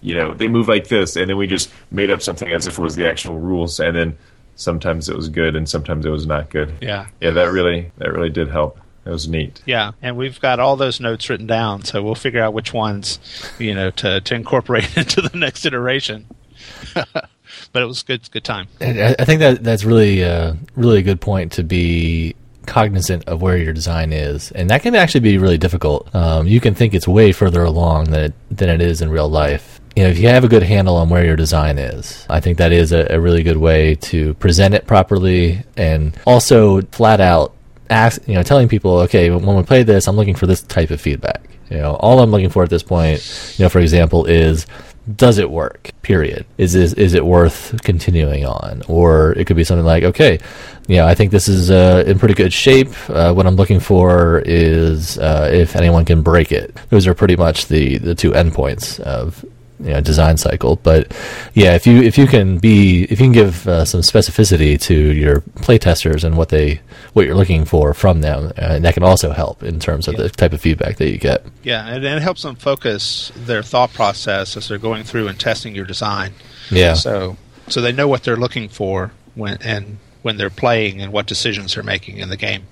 you know they move like this, and then we just made up something as if it was the actual rules, and then sometimes it was good and sometimes it was not good. Yeah, yeah, that really that really did help. It was neat. Yeah, and we've got all those notes written down, so we'll figure out which ones, you know, to to incorporate into the next iteration. but it was good, good time. I, I think that that's really, uh, really a good point to be cognizant of where your design is, and that can actually be really difficult. Um, you can think it's way further along than it, than it is in real life. You know, if you have a good handle on where your design is, I think that is a, a really good way to present it properly, and also flat out ask, you know, telling people, okay, when we play this, I'm looking for this type of feedback. You know, all I'm looking for at this point, you know, for example, is does it work? Period. Is this, is it worth continuing on? Or it could be something like, okay, you know, I think this is uh, in pretty good shape. Uh, what I'm looking for is uh, if anyone can break it. Those are pretty much the the two endpoints of you know, design cycle. But yeah, if you if you can be if you can give uh, some specificity to your playtesters and what they what you're looking for from them, uh, that can also help in terms of yeah. the type of feedback that you get. Yeah, and it helps them focus their thought process as they're going through and testing your design. Yeah. So so they know what they're looking for when and when they're playing and what decisions they're making in the game.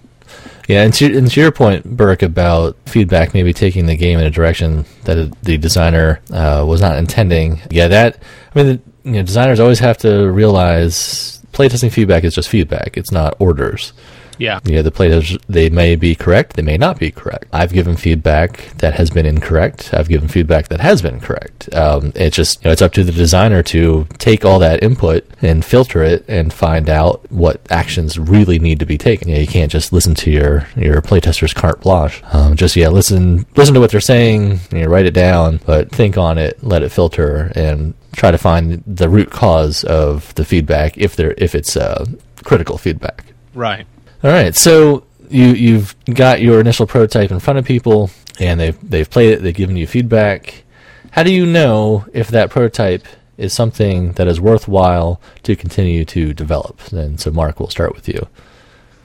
Yeah, and to, and to your point, Burke, about feedback maybe taking the game in a direction that the designer uh, was not intending. Yeah, that I mean, the, you know, designers always have to realize playtesting feedback is just feedback; it's not orders. Yeah. Yeah, the players, they may be correct, they may not be correct. I've given feedback that has been incorrect. I've given feedback that has been correct. Um, it's just, you know, it's up to the designer to take all that input and filter it and find out what actions really need to be taken. You, know, you can't just listen to your, your playtester's carte blanche. Um, just, yeah, listen, listen to what they're saying, you know, write it down, but think on it, let it filter and try to find the root cause of the feedback if there, if it's, uh, critical feedback. Right. All right, so you you've got your initial prototype in front of people, and they've they've played it. They've given you feedback. How do you know if that prototype is something that is worthwhile to continue to develop? And so, Mark, we'll start with you.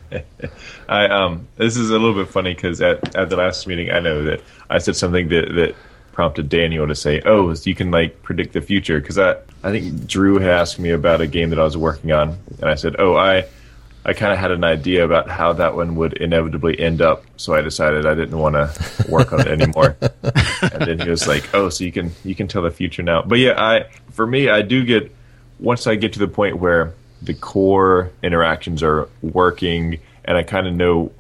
I um, this is a little bit funny because at, at the last meeting, I know that I said something that that prompted Daniel to say, "Oh, you can like predict the future." Because I I think Drew had asked me about a game that I was working on, and I said, "Oh, I." I kind of had an idea about how that one would inevitably end up, so I decided I didn't want to work on it anymore. and then he was like, "Oh, so you can you can tell the future now." But yeah, I for me, I do get once I get to the point where the core interactions are working, and I kind of know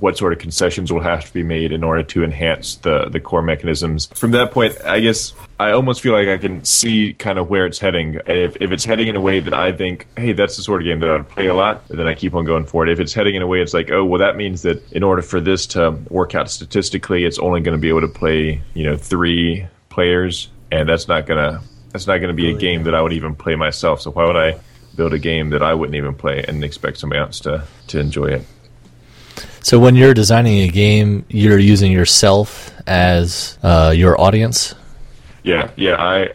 what sort of concessions will have to be made in order to enhance the the core mechanisms. From that point, I guess I almost feel like I can see kind of where it's heading. If, if it's heading in a way that I think, hey, that's the sort of game that I'd play a lot, then I keep on going for it. If it's heading in a way it's like, oh, well, that means that in order for this to work out statistically, it's only going to be able to play, you know, three players, and that's not gonna that's not going to be a game that I would even play myself. So why would I build a game that I wouldn't even play and expect somebody else to to enjoy it? So when you're designing a game, you're using yourself as uh, your audience. Yeah, yeah. I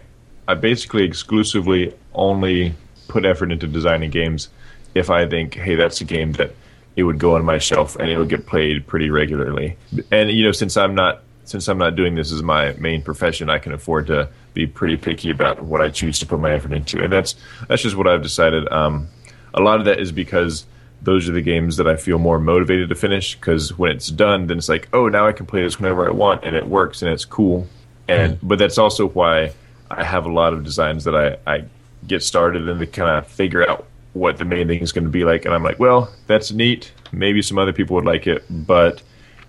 I basically exclusively only put effort into designing games if I think, hey, that's a game that it would go on my shelf and it'll get played pretty regularly. And you know, since I'm not since I'm not doing this as my main profession, I can afford to be pretty picky about what I choose to put my effort into, and that's that's just what I've decided. Um, a lot of that is because those are the games that I feel more motivated to finish because when it's done, then it's like, oh, now I can play this whenever I want, and it works and it's cool. And mm-hmm. but that's also why I have a lot of designs that I, I get started and to kind of figure out what the main thing is going to be like, and I'm like, well, that's neat. Maybe some other people would like it, but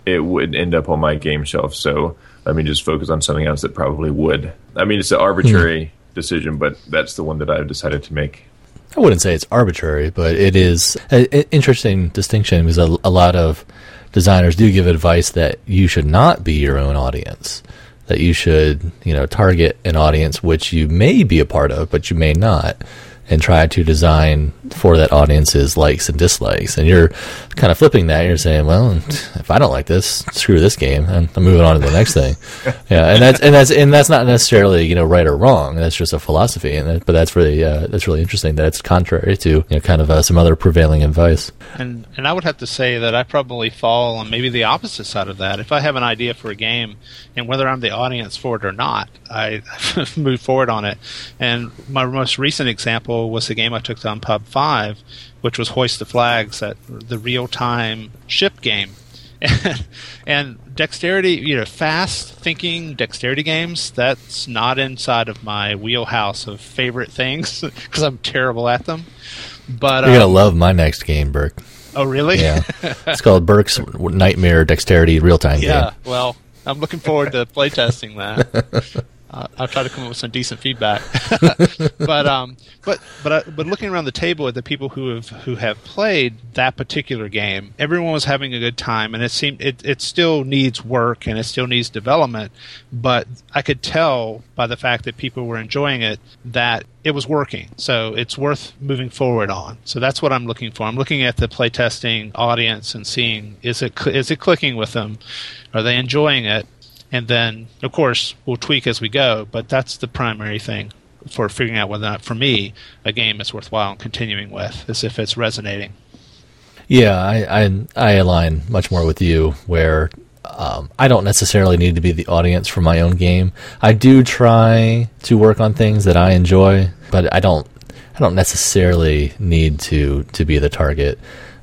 it would end up on my game shelf. So let me just focus on something else that probably would. I mean, it's an arbitrary mm-hmm. decision, but that's the one that I've decided to make. I wouldn't say it's arbitrary, but it is an interesting distinction because a, a, lot of designers do give advice that you should not be your own audience, that you should, you know, target an audience which you may be a part of, but you may not and try to design for that audience's likes and dislikes. And you're kind of flipping that. You're saying, well, if I don't like this, screw this game, and I'm moving on to the next thing. Yeah, and that's and that's and that's not necessarily you know right or wrong. That's just a philosophy, and that, but that's really uh, that's really interesting. That it's contrary to you know kind of uh, some other prevailing advice. And and I would have to say that I probably fall on maybe the opposite side of that. If I have an idea for a game, and whether I'm the audience for it or not, I move forward on it. And my most recent example was the game I took on Pub Five, which was Hoist the Flags, that the real time ship game. and, and dexterity, you know, fast thinking dexterity games. That's not inside of my wheelhouse of favorite things because I'm terrible at them. But You're gonna um, love my next game, Burke. oh really? Yeah, it's called Burke's Nightmare Dexterity Real Time yeah. Game. Yeah, well, I'm looking forward to playtesting that. Uh, I'll try to come up with some decent feedback. but um, but but uh, but looking around the table at the people who have who have played that particular game, everyone was having a good time, and it seemed it it still needs work and it still needs development. But I could tell by the fact that people were enjoying it that it was working. So it's worth moving forward on. So that's what I'm looking for. I'm looking at the playtesting audience and seeing is it cl- is it clicking with them? Are they enjoying it? And then, of course, we'll tweak as we go. But that's the primary thing for figuring out whether or not, for me, a game is worthwhile and continuing with, is if it's resonating. Yeah, I, I I align much more with you where um, I don't necessarily need to be the audience for my own game. I do try to work on things that I enjoy, but I don't I don't necessarily need to to be the target.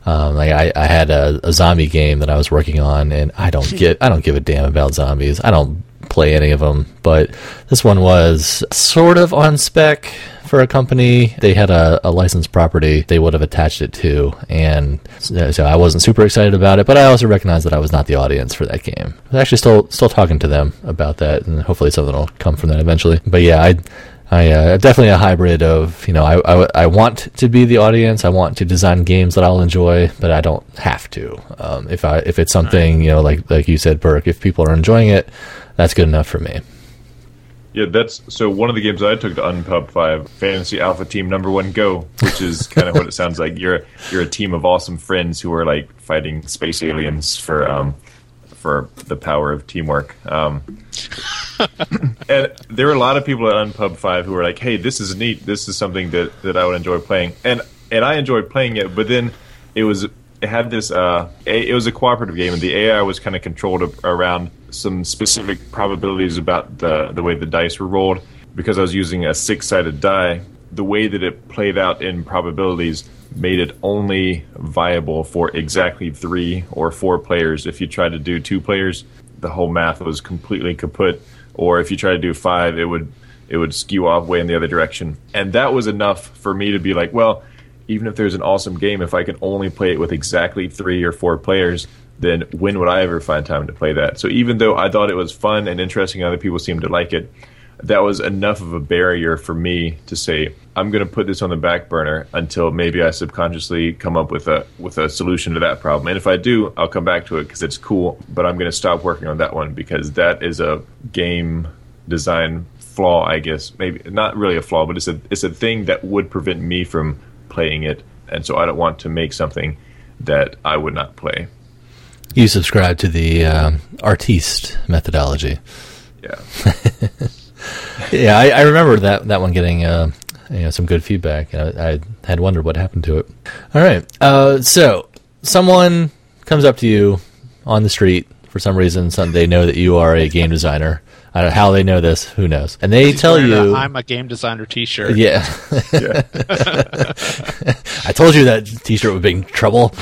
Um, like I, I had a, a zombie game that I was working on, and I don't get I don't give a damn about zombies. I don't play any of them, but this one was sort of on spec for a company. They had a, a licensed property they would have attached it to, and so I wasn't super excited about it. But I also recognized that I was not the audience for that game. I'm actually still still talking to them about that, and hopefully something will come from that eventually. But yeah, I. I uh, definitely a hybrid of you know I, I, I want to be the audience I want to design games that I'll enjoy but I don't have to um, if I if it's something you know like like you said Burke if people are enjoying it that's good enough for me Yeah, that's so. One of the games I took to Unpub Five, Fantasy Alpha Team Number One Go, which is kind of what it sounds like. You're you're a team of awesome friends who are like fighting space aliens for um for the power of teamwork. Um, and there were a lot of people at Unpub Five who were like, "Hey, this is neat. This is something that that I would enjoy playing." And and I enjoyed playing it, but then it was it had this uh a, it was a cooperative game, and the AI was kind of controlled around some specific probabilities about the the way the dice were rolled. Because I was using a six sided die, the way that it played out in probabilities made it only viable for exactly three or four players. If you tried to do two players, the whole math was completely kaput. Or if you tried to do five, it would it would skew off way in the other direction. And that was enough for me to be like, well, even if there's an awesome game, if I can only play it with exactly three or four players, then when would I ever find time to play that? So even though I thought it was fun and interesting, other people seemed to like it, that was enough of a barrier for me to say I'm going to put this on the back burner until maybe I subconsciously come up with a with a solution to that problem. And if I do, I'll come back to it because it's cool. But I'm going to stop working on that one because that is a game design flaw, I guess. Maybe not really a flaw, but it's a it's a thing that would prevent me from playing it. And so I don't want to make something that I would not play. you subscribe to the um, artiste methodology Yeah. yeah, I, I remember that that one getting uh, you know some good feedback. I, I had wondered what happened to it. All right, uh, so someone comes up to you on the street for some reason. Some, they know that you are a game designer. I don't know how they know this. Who knows? And they tell Wearing a you, I'm a game designer T-shirt. yeah. Yeah. I told you that T-shirt would be in trouble.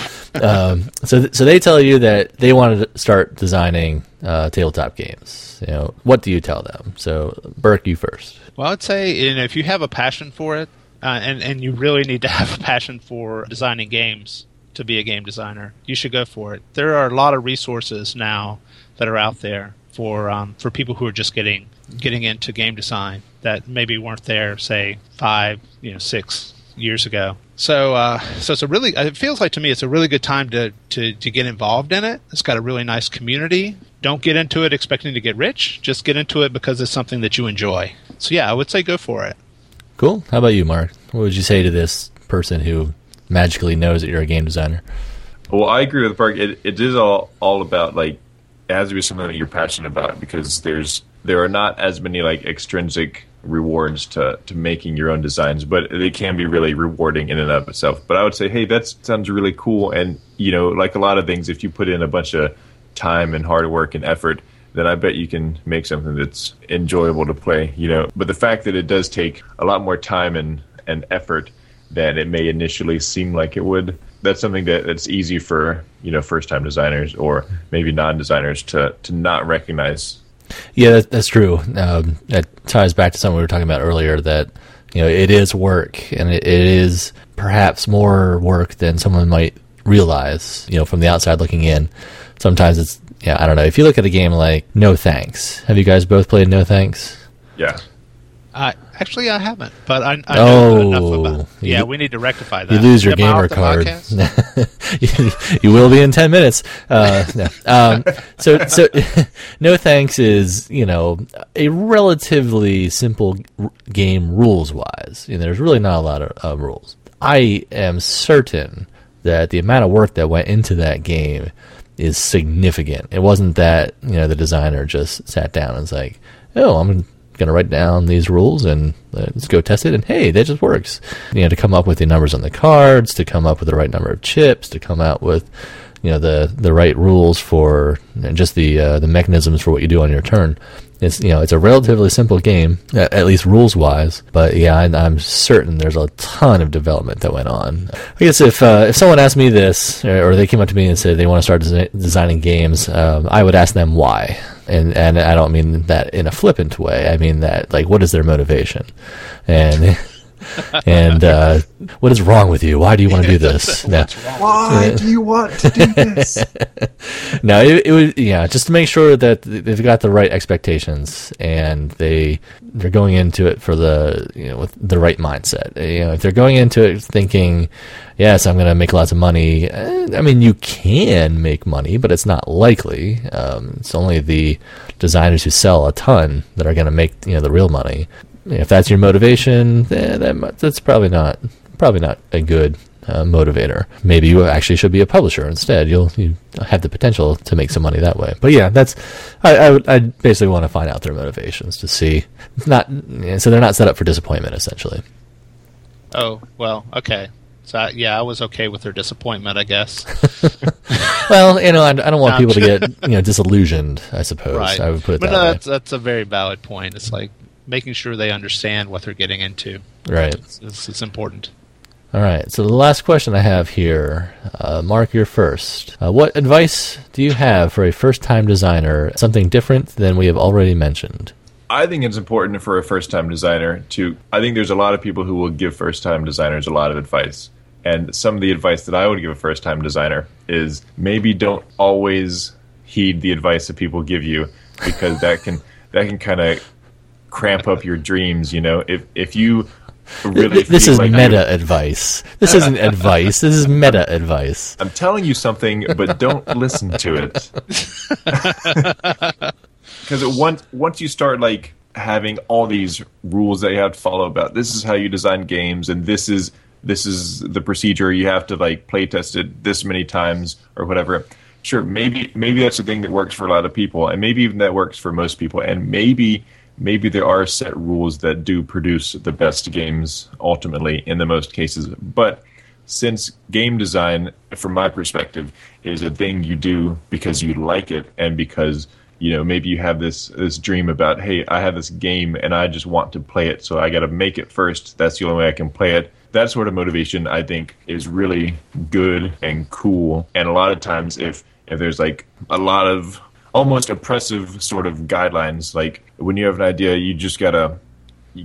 Um, so, th- so they tell you that they want to start designing uh, tabletop games. You know, what do you tell them? So, Burke, you first. Well, I'd say you know, if you have a passion for it, uh, and and you really need to have a passion for designing games to be a game designer, you should go for it. There are a lot of resources now that are out there for um, for people who are just getting getting into game design that maybe weren't there, say five, you know, six years ago. So, uh, so it's a really. It feels like to me it's a really good time to, to to get involved in it. It's got a really nice community. Don't get into it expecting to get rich. Just get into it because it's something that you enjoy. So, yeah, I would say go for it. Cool. How about you, Mark? What would you say to this person who magically knows that you're a game designer? Well, I agree with Burke. It, it is all all about like it has to be something that you're passionate about because there's there are not as many like extrinsic rewards to to making your own designs, but it can be really rewarding in and of itself. But I would say, hey, that sounds really cool, and you know, like a lot of things, if you put in a bunch of time and hard work and effort, then I bet you can make something that's enjoyable to play. You know, but the fact that it does take a lot more time and and effort than it may initially seem like it would. That's something that, that's easy for you know first time designers or maybe non designers to to not recognize. Yeah, that, that's true. Um, that ties back to something we were talking about earlier. That you know it is work, and it, it is perhaps more work than someone might realize. You know, from the outside looking in, sometimes it's yeah. I don't know. If you look at a game like No Thanks, have you guys both played No Thanks? Yeah. I actually I haven't, but I, I Oh, know enough about. you- Yeah, we need to rectify that. You lose your Am gamer card. you, you will be in ten minutes. Uh, no. um, so, so no thanks is you know a relatively simple r- game rules wise. You know, there's really not a lot of uh, rules. I am certain that the amount of work that went into that game is significant. It wasn't that you know the designer just sat down and was like, "Oh, I'm going to write down these rules and uh, let's go test it." And hey, that just works. You know, to come up with the numbers on the cards, to come up with the right number of chips, to come out with you know the the right rules for just the uh, the mechanisms for what you do on your turn. It's you know it's a relatively simple game, at, least rules wise. But yeah, I, I'm certain there's a ton of development that went on. I guess if uh, if someone asked me this, or, they came up to me and said they want to start desi- designing games, um, I would ask them why. And and I don't mean that in a flippant way. I mean that like what is their motivation, and. and uh, what is wrong with you? Why do you want to do this? No. Why do you want to do this? No, it, it would yeah, just to make sure that they've got the right expectations and they they're going into it for the you know with the right mindset. You know, if they're going into it thinking, yes, I'm going to make lots of money. eh, I mean, you can make money, but it's not likely. Um, it's only the designers who sell a ton that are going to make you know the real money. If that's your motivation, eh, that that's probably not probably not a good uh, motivator. Maybe you actually should be a publisher instead. You'll you have the potential to make some money that way. But yeah, that's I I, I basically want to find out their motivations to see not so they're not set up for disappointment essentially. Oh well, okay. So I, yeah, I was okay with their disappointment, I guess. Well, you know, I, I don't want people to get you know disillusioned. I suppose right. I would put it but that no, way. that's that's a very valid point. It's like making sure they understand what they're getting into. Right. It's, it's, it's important. All right. So the last question I have here, uh, Mark, you're first. Uh, what advice do you have for a first-time designer? Something different than we have already mentioned. I think it's important for a first time designer to. I think there's a lot of people who will give first time designers a lot of advice. And some of the advice that I would give a first time designer is maybe don't always heed the advice that people give you because that can that can kind of cramp up your dreams, you know. If if you really this is like meta you- advice. This isn't advice. This is meta advice. I'm telling you something, but don't listen to it. Because once once you start like having all these rules that you have to follow about this is how you design games and this is this is the procedure you have to like play test it this many times or whatever. Sure, maybe maybe that's the thing that works for a lot of people, and maybe even that works for most people, and maybe maybe there are set rules that do produce the best games ultimately in the most cases, but since game design, from my perspective, is a thing you do because you like it and because you know maybe you have this this dream about hey I have this game and I just want to play it so I got to make it first. That's the only way I can play it. That sort of motivation I think is really good and cool. And a lot of times if if there's like a lot of almost oppressive sort of guidelines. Like when you have an idea you just gotta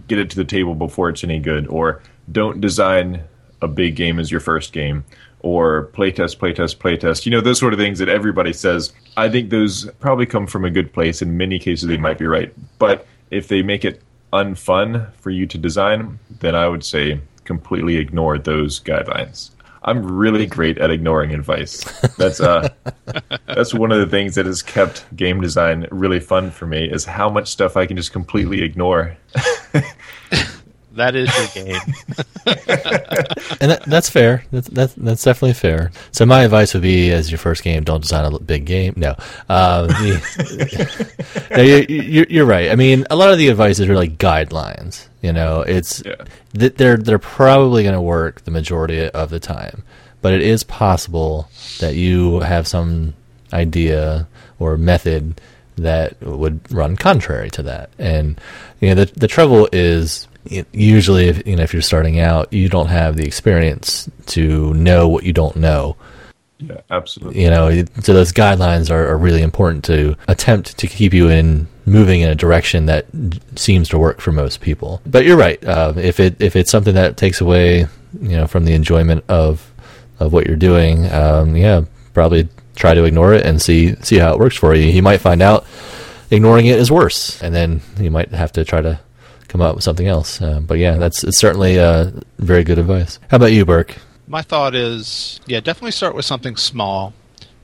get it to the table before it's any good. Or don't design a big game as your first game. Or playtest playtest playtest you know those sort of things that everybody says. I think those probably come from a good place. In many cases they might be right. But if they make it unfun for you to design then i would say completely ignore those guidelines i'm really great at ignoring advice. That's uh that's one of the things that has kept game design really fun for me is how much stuff i can just completely ignore That is your game. And that, that's fair. That's, that's that's definitely fair. So my advice would be, as your first game, don't design a big game. No, um, the, no you, you, you're right. I mean, a lot of the advice is really guidelines. You know, it's Yeah. th- they're they're probably going to work the majority of the time, but it is possible that you have some idea or method that would run contrary to that. And you know, the the trouble is usually, if, you know, if you're starting out, you don't have the experience to know what you don't know. Yeah, absolutely. You know, so those guidelines are, are really important to attempt to keep you in moving in a direction that seems to work for most people. But you're right. Uh, if it if it's something that takes away, you know, from the enjoyment of of what you're doing, um, yeah, probably try to ignore it and see see how it works for you. You might find out ignoring it is worse, and then you might have to try to come up with something else. Uh, but yeah, that's it's certainly uh, very good advice. How about you, Burke? My thought is, yeah, definitely start with something small,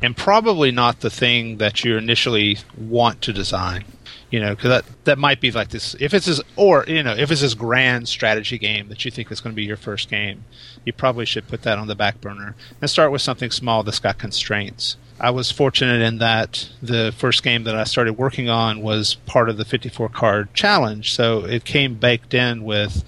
and probably not the thing that you initially want to design. You know, because that that might be like this. If it's this, or you know, if it's this grand strategy game that you think is going to be your first game, you probably should put that on the back burner and start with something small that's got constraints. I was fortunate in that the first game that I started working on was part of the 54 card challenge, so it came baked in with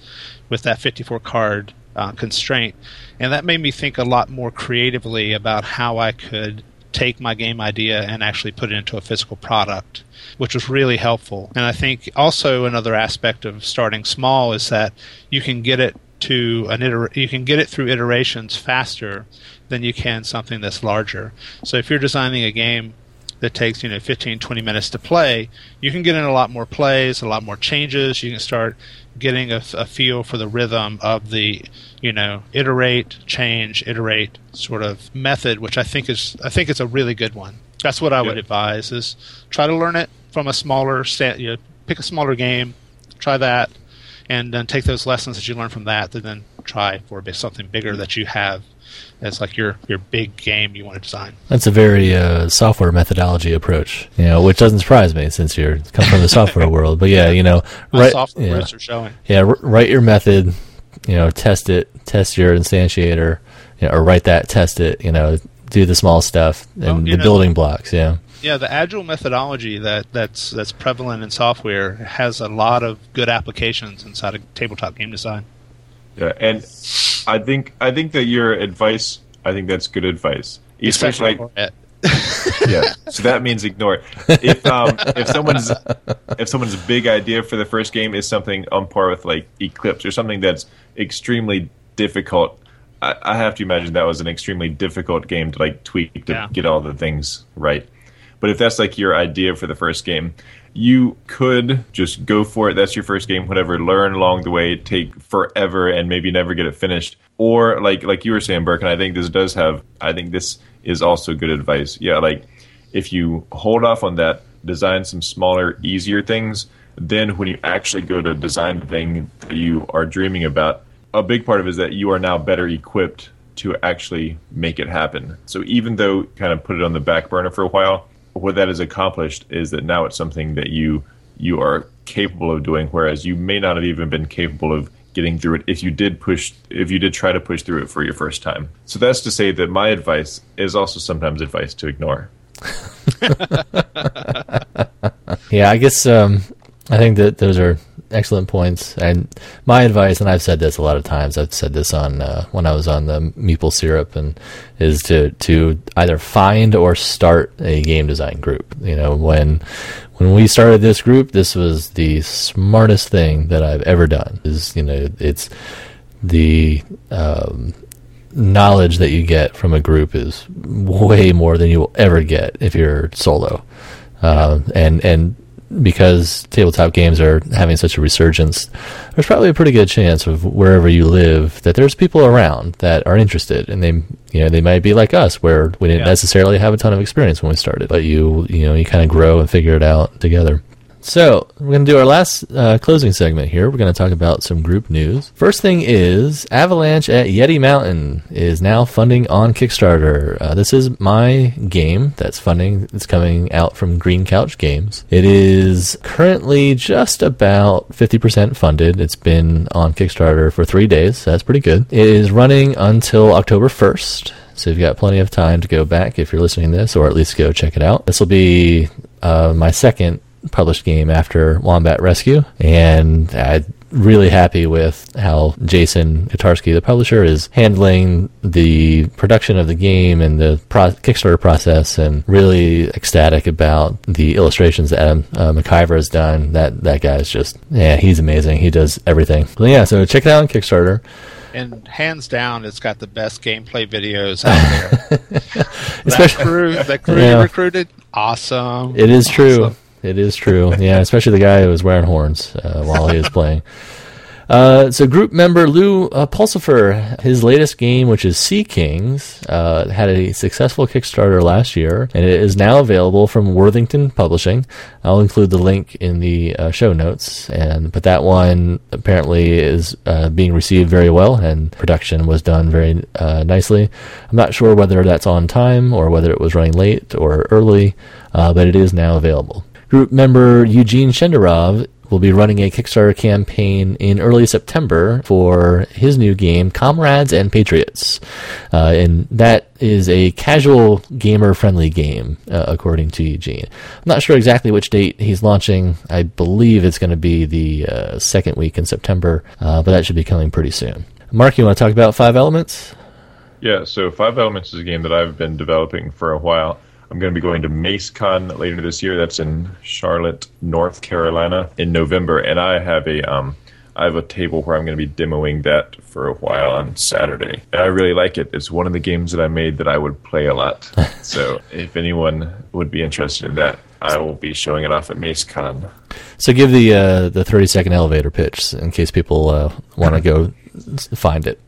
with that 54 card uh, constraint, and that made me think a lot more creatively about how I could take my game idea and actually put it into a physical product, which was really helpful. And I think also another aspect of starting small is that you can get it to an iter- you can get it through iterations faster than you can something that's larger. So if you're designing a game that takes you know 15 20 minutes to play you can get in a lot more plays a lot more changes. You can start getting a, a, feel for the rhythm of the you know iterate change iterate sort of method which i think is i think it's a really good one. That's what i would advise is try to learn it from a smaller set you know, pick a smaller game try that and then take those lessons that you learn from that and then try for something bigger that you have as like your your big game you want to design. That's a very uh, software methodology approach, you know, which doesn't surprise me since you're come from the software world. But yeah, you know, right, software yeah, are showing. Yeah, r- write your method, you know, test it, test your instantiator, you know, or write that, test it, you know, do the small stuff and well, the know, building blocks. Yeah. Yeah, the agile methodology that, that's that's prevalent in software has a lot of good applications inside of tabletop game design. Yeah, and I think I think that your advice. I think that's good advice. Especially, like, yeah. So that means ignore it. If um, if someone's if someone's big idea for the first game is something on par with like Eclipse or something that's extremely difficult, I, I have to imagine that was an extremely difficult game to like tweak to yeah. get all the things right. But if that's like your idea for the first game, you could just go for it. That's your first game, whatever. Learn along the way, take forever, and maybe never get it finished. Or like like you were saying, Burke, and I think this does have. I think this is also good advice. Yeah, like if you hold off on that, design some smaller, easier things. Then when you actually go to design the thing that you are dreaming about, a big part of it is that you are now better equipped to actually make it happen. So even though kind of put it on the back burner for a while, what that has accomplished is that now it's something that you you are capable of doing, whereas you may not have even been capable of getting through it if you did push if you did try to push through it for your first time. So that's to say that my advice is also sometimes advice to ignore. yeah, I guess um, I think that those are excellent points. And my advice, and I've said this a lot of times. I've said this on uh, when I was on the Meeple Syrup, and is to to either find or start a game design group. You know, when when we started this group, this was the smartest thing that I've ever done. Is you know, it's the um, knowledge that you get from a group is way more than you will ever get if you're solo. Uh, and and because tabletop games are having such a resurgence, there's probably a pretty good chance of wherever you live that there's people around that are interested, and they, you know, they might be like us, where we didn't yeah. necessarily have a ton of experience when we started, but you, you know, you kind of grow and figure it out together. So, we're going to do our last uh, closing segment here. We're going to talk about some group news. First thing is Avalanche at Yeti Mountain is now funding on Kickstarter. Uh, this is my game that's funding. It's coming out from Green Couch Games. It is currently just about 50% funded. It's been on Kickstarter for three days, so that's pretty good. It is running until October 1st. So you've got plenty of time to go back if you're listening to this, or at least go check it out. This will be uh, my second published game after Wombat Rescue, and I'm really happy with how Jason Kotarski, the publisher, is handling the production of the game and the pro- Kickstarter process, and really ecstatic about the illustrations that Adam uh, McIver has done. That that guy's just yeah, he's amazing. He does everything. But yeah, so check it out on Kickstarter. And hands down, it's got the best gameplay videos out there. that crew, that crew yeah. you recruited, awesome. It is awesome. true. It is true. Yeah, especially the guy who was wearing horns uh, while he was playing. Uh, so, group member Lou uh, Pulsipher, his latest game, which is Sea Kings, uh, had a successful Kickstarter last year, and it is now available from Worthington Publishing. I'll include the link in the uh, show notes, and but that one apparently is uh, being received very well, and production was done very uh, nicely. I'm not sure whether that's on time or whether it was running late or early, uh, but it is now available. Group member Eugene Shenderov will be running a Kickstarter campaign in early September for his new game, Comrades and Patriots. Uh, and that is a casual gamer friendly game, uh, according to Eugene. I'm not sure exactly which date he's launching. I believe it's going to be the uh, second week in September, uh, but that should be coming pretty soon. Mark, you want to talk about Five Elements? Yeah, so Five Elements is a game that I've been developing for a while. I'm going to be going to MaceCon later this year. That's in Charlotte, North Carolina, in November, and I have a um, I have a table where I'm going to be demoing that for a while on Saturday. And I really like it. It's one of the games that I made that I would play a lot. so if anyone would be interested in that, I will be showing it off at MaceCon. So give the uh, the 30 second elevator pitch in case people uh, want to go find it.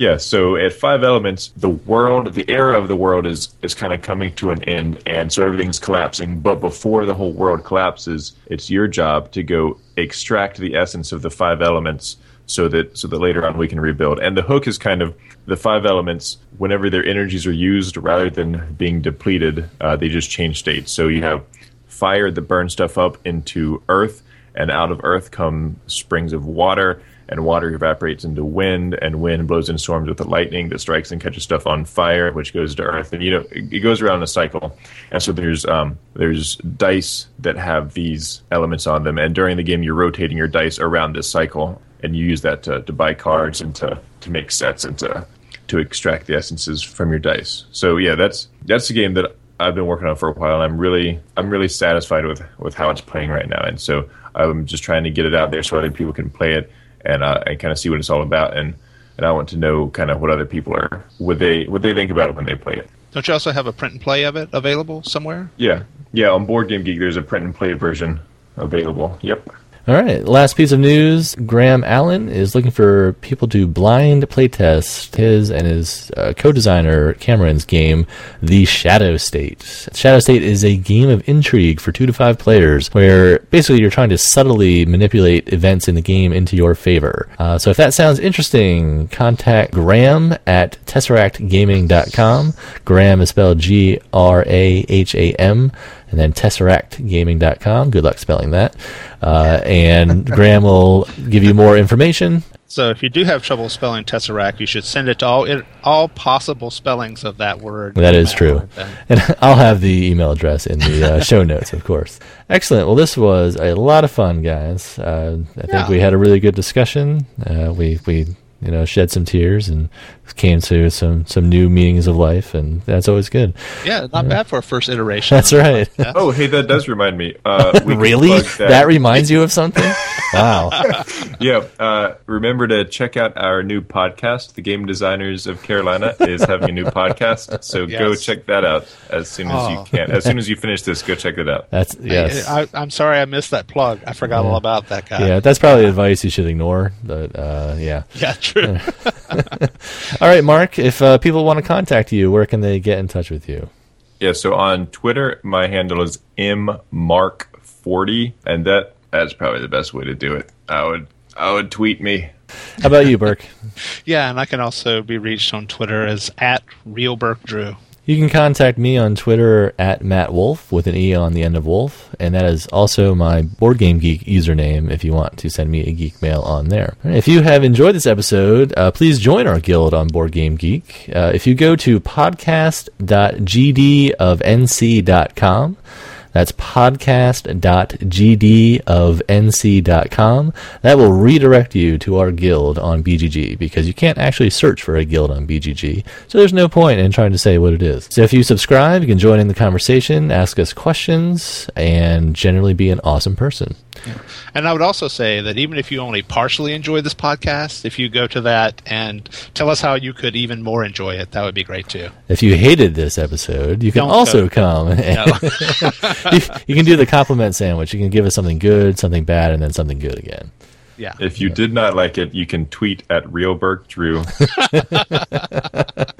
Yeah, so at Five Elements, the world, the era of the world is is kind of coming to an end, and so everything's collapsing. But before the whole world collapses, it's your job to go extract the essence of the five elements, so that so that later on we can rebuild. And the hook is kind of the five elements. Whenever their energies are used, rather than being depleted, uh, they just change states. So you have fire that burns stuff up into earth, and out of earth come springs of water and water evaporates into wind, and wind blows in storms with the lightning that strikes and catches stuff on fire, which goes to earth, and you know it, goes around in a cycle. And so there's um, there's dice that have these elements on them, and during the game you're rotating your dice around this cycle, and you use that to, to buy cards and to to make sets and to to extract the essences from your dice. So yeah, that's that's a game that I've been working on for a while, and I'm really I'm really satisfied with with how it's playing right now. And so I'm just trying to get it out there so other people can play it and uh, and kind of see what it's all about. And and I want to know kind of what other people are what they what they think about it when they play it. Don't you also have a print and play of it available somewhere? Yeah, yeah. On Board Game Geek, there's a print and play version available. Yep. All right. Last piece of news Graham Allen is looking for people to blind playtest his and his uh, co designer Cameron's game, The Shadow State. Shadow State is a game of intrigue for two to five players where basically you're trying to subtly manipulate events in the game into your favor. Uh, so if that sounds interesting, contact Graham at TesseractGaming.com. Graham is spelled G R A H A M and then tesseractgaming.com. Good luck spelling that. Uh, and Graham will give you more information. So if you do have trouble spelling tesseract, you should send it to all it, all possible spellings of that word. That is true, and I'll have the email address in the uh, show notes, of course. Excellent. Well, this was a lot of fun, guys. Uh, I think yeah. we had a really good discussion. Uh, we we you know shed some tears and came to some some new meanings of life, and that's always good. Yeah, not bad for a first iteration. That's right. oh, hey, that does remind me. Uh, really? That. that. reminds you of something? wow. yeah. Uh, remember to check out our new podcast. The Game Designers of Carolina is having a new podcast, so yes. go check that out as soon as oh. you can. As soon as you finish this, go check it out. That's yes. I, am sorry I missed that plug. I forgot yeah. all about that guy. Yeah, that's probably advice you should ignore. But uh, yeah. Yeah. True. All right, Mark. If uh, people want to contact you, where can they get in touch with you? Yeah, so on Twitter, my handle is mmark40, and that that's probably the best way to do it. I would I would tweet me. How about you, Burke? yeah, and I can also be reached on Twitter as at real Burke Drew. You can contact me on Twitter at Matt Wolf with an E on the end of Wolf, and that is also my Board Game Geek username if you want to send me a geek mail on there. If you have enjoyed this episode, uh, please join our guild on Board Game Geek. Uh, if you go to podcast.gdofnc.com, That's podcast.gdofnc.com. That will redirect you to our guild on BGG because you can't actually search for a guild on BGG. So there's no point in trying to say what it is. So if you subscribe, you can join in the conversation, ask us questions, and generally be an awesome person. And I would also say that even if you only partially enjoy this podcast, if you go to that and tell us how you could even more enjoy it, that would be great too. If you hated this episode, you can Don't also go. come. No. you, you can do the compliment sandwich. You can give us something good, something bad, and then something good again. yeah. If you did not like it, you can tweet at RealBurkDrew.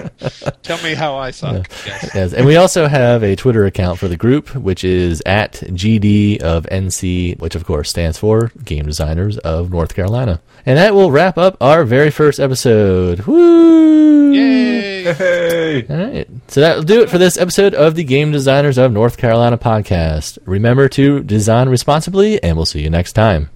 Tell me how I suck. Yes. Yes, and we also have a Twitter account for the group, which is at GD of NC, which of course stands for Game Designers of North Carolina. And that will wrap up our very first episode. Woo! Yay! Hey! All right. So that'll do it for this episode of the Game Designers of North Carolina podcast. Remember to design responsibly, and we'll see you next time.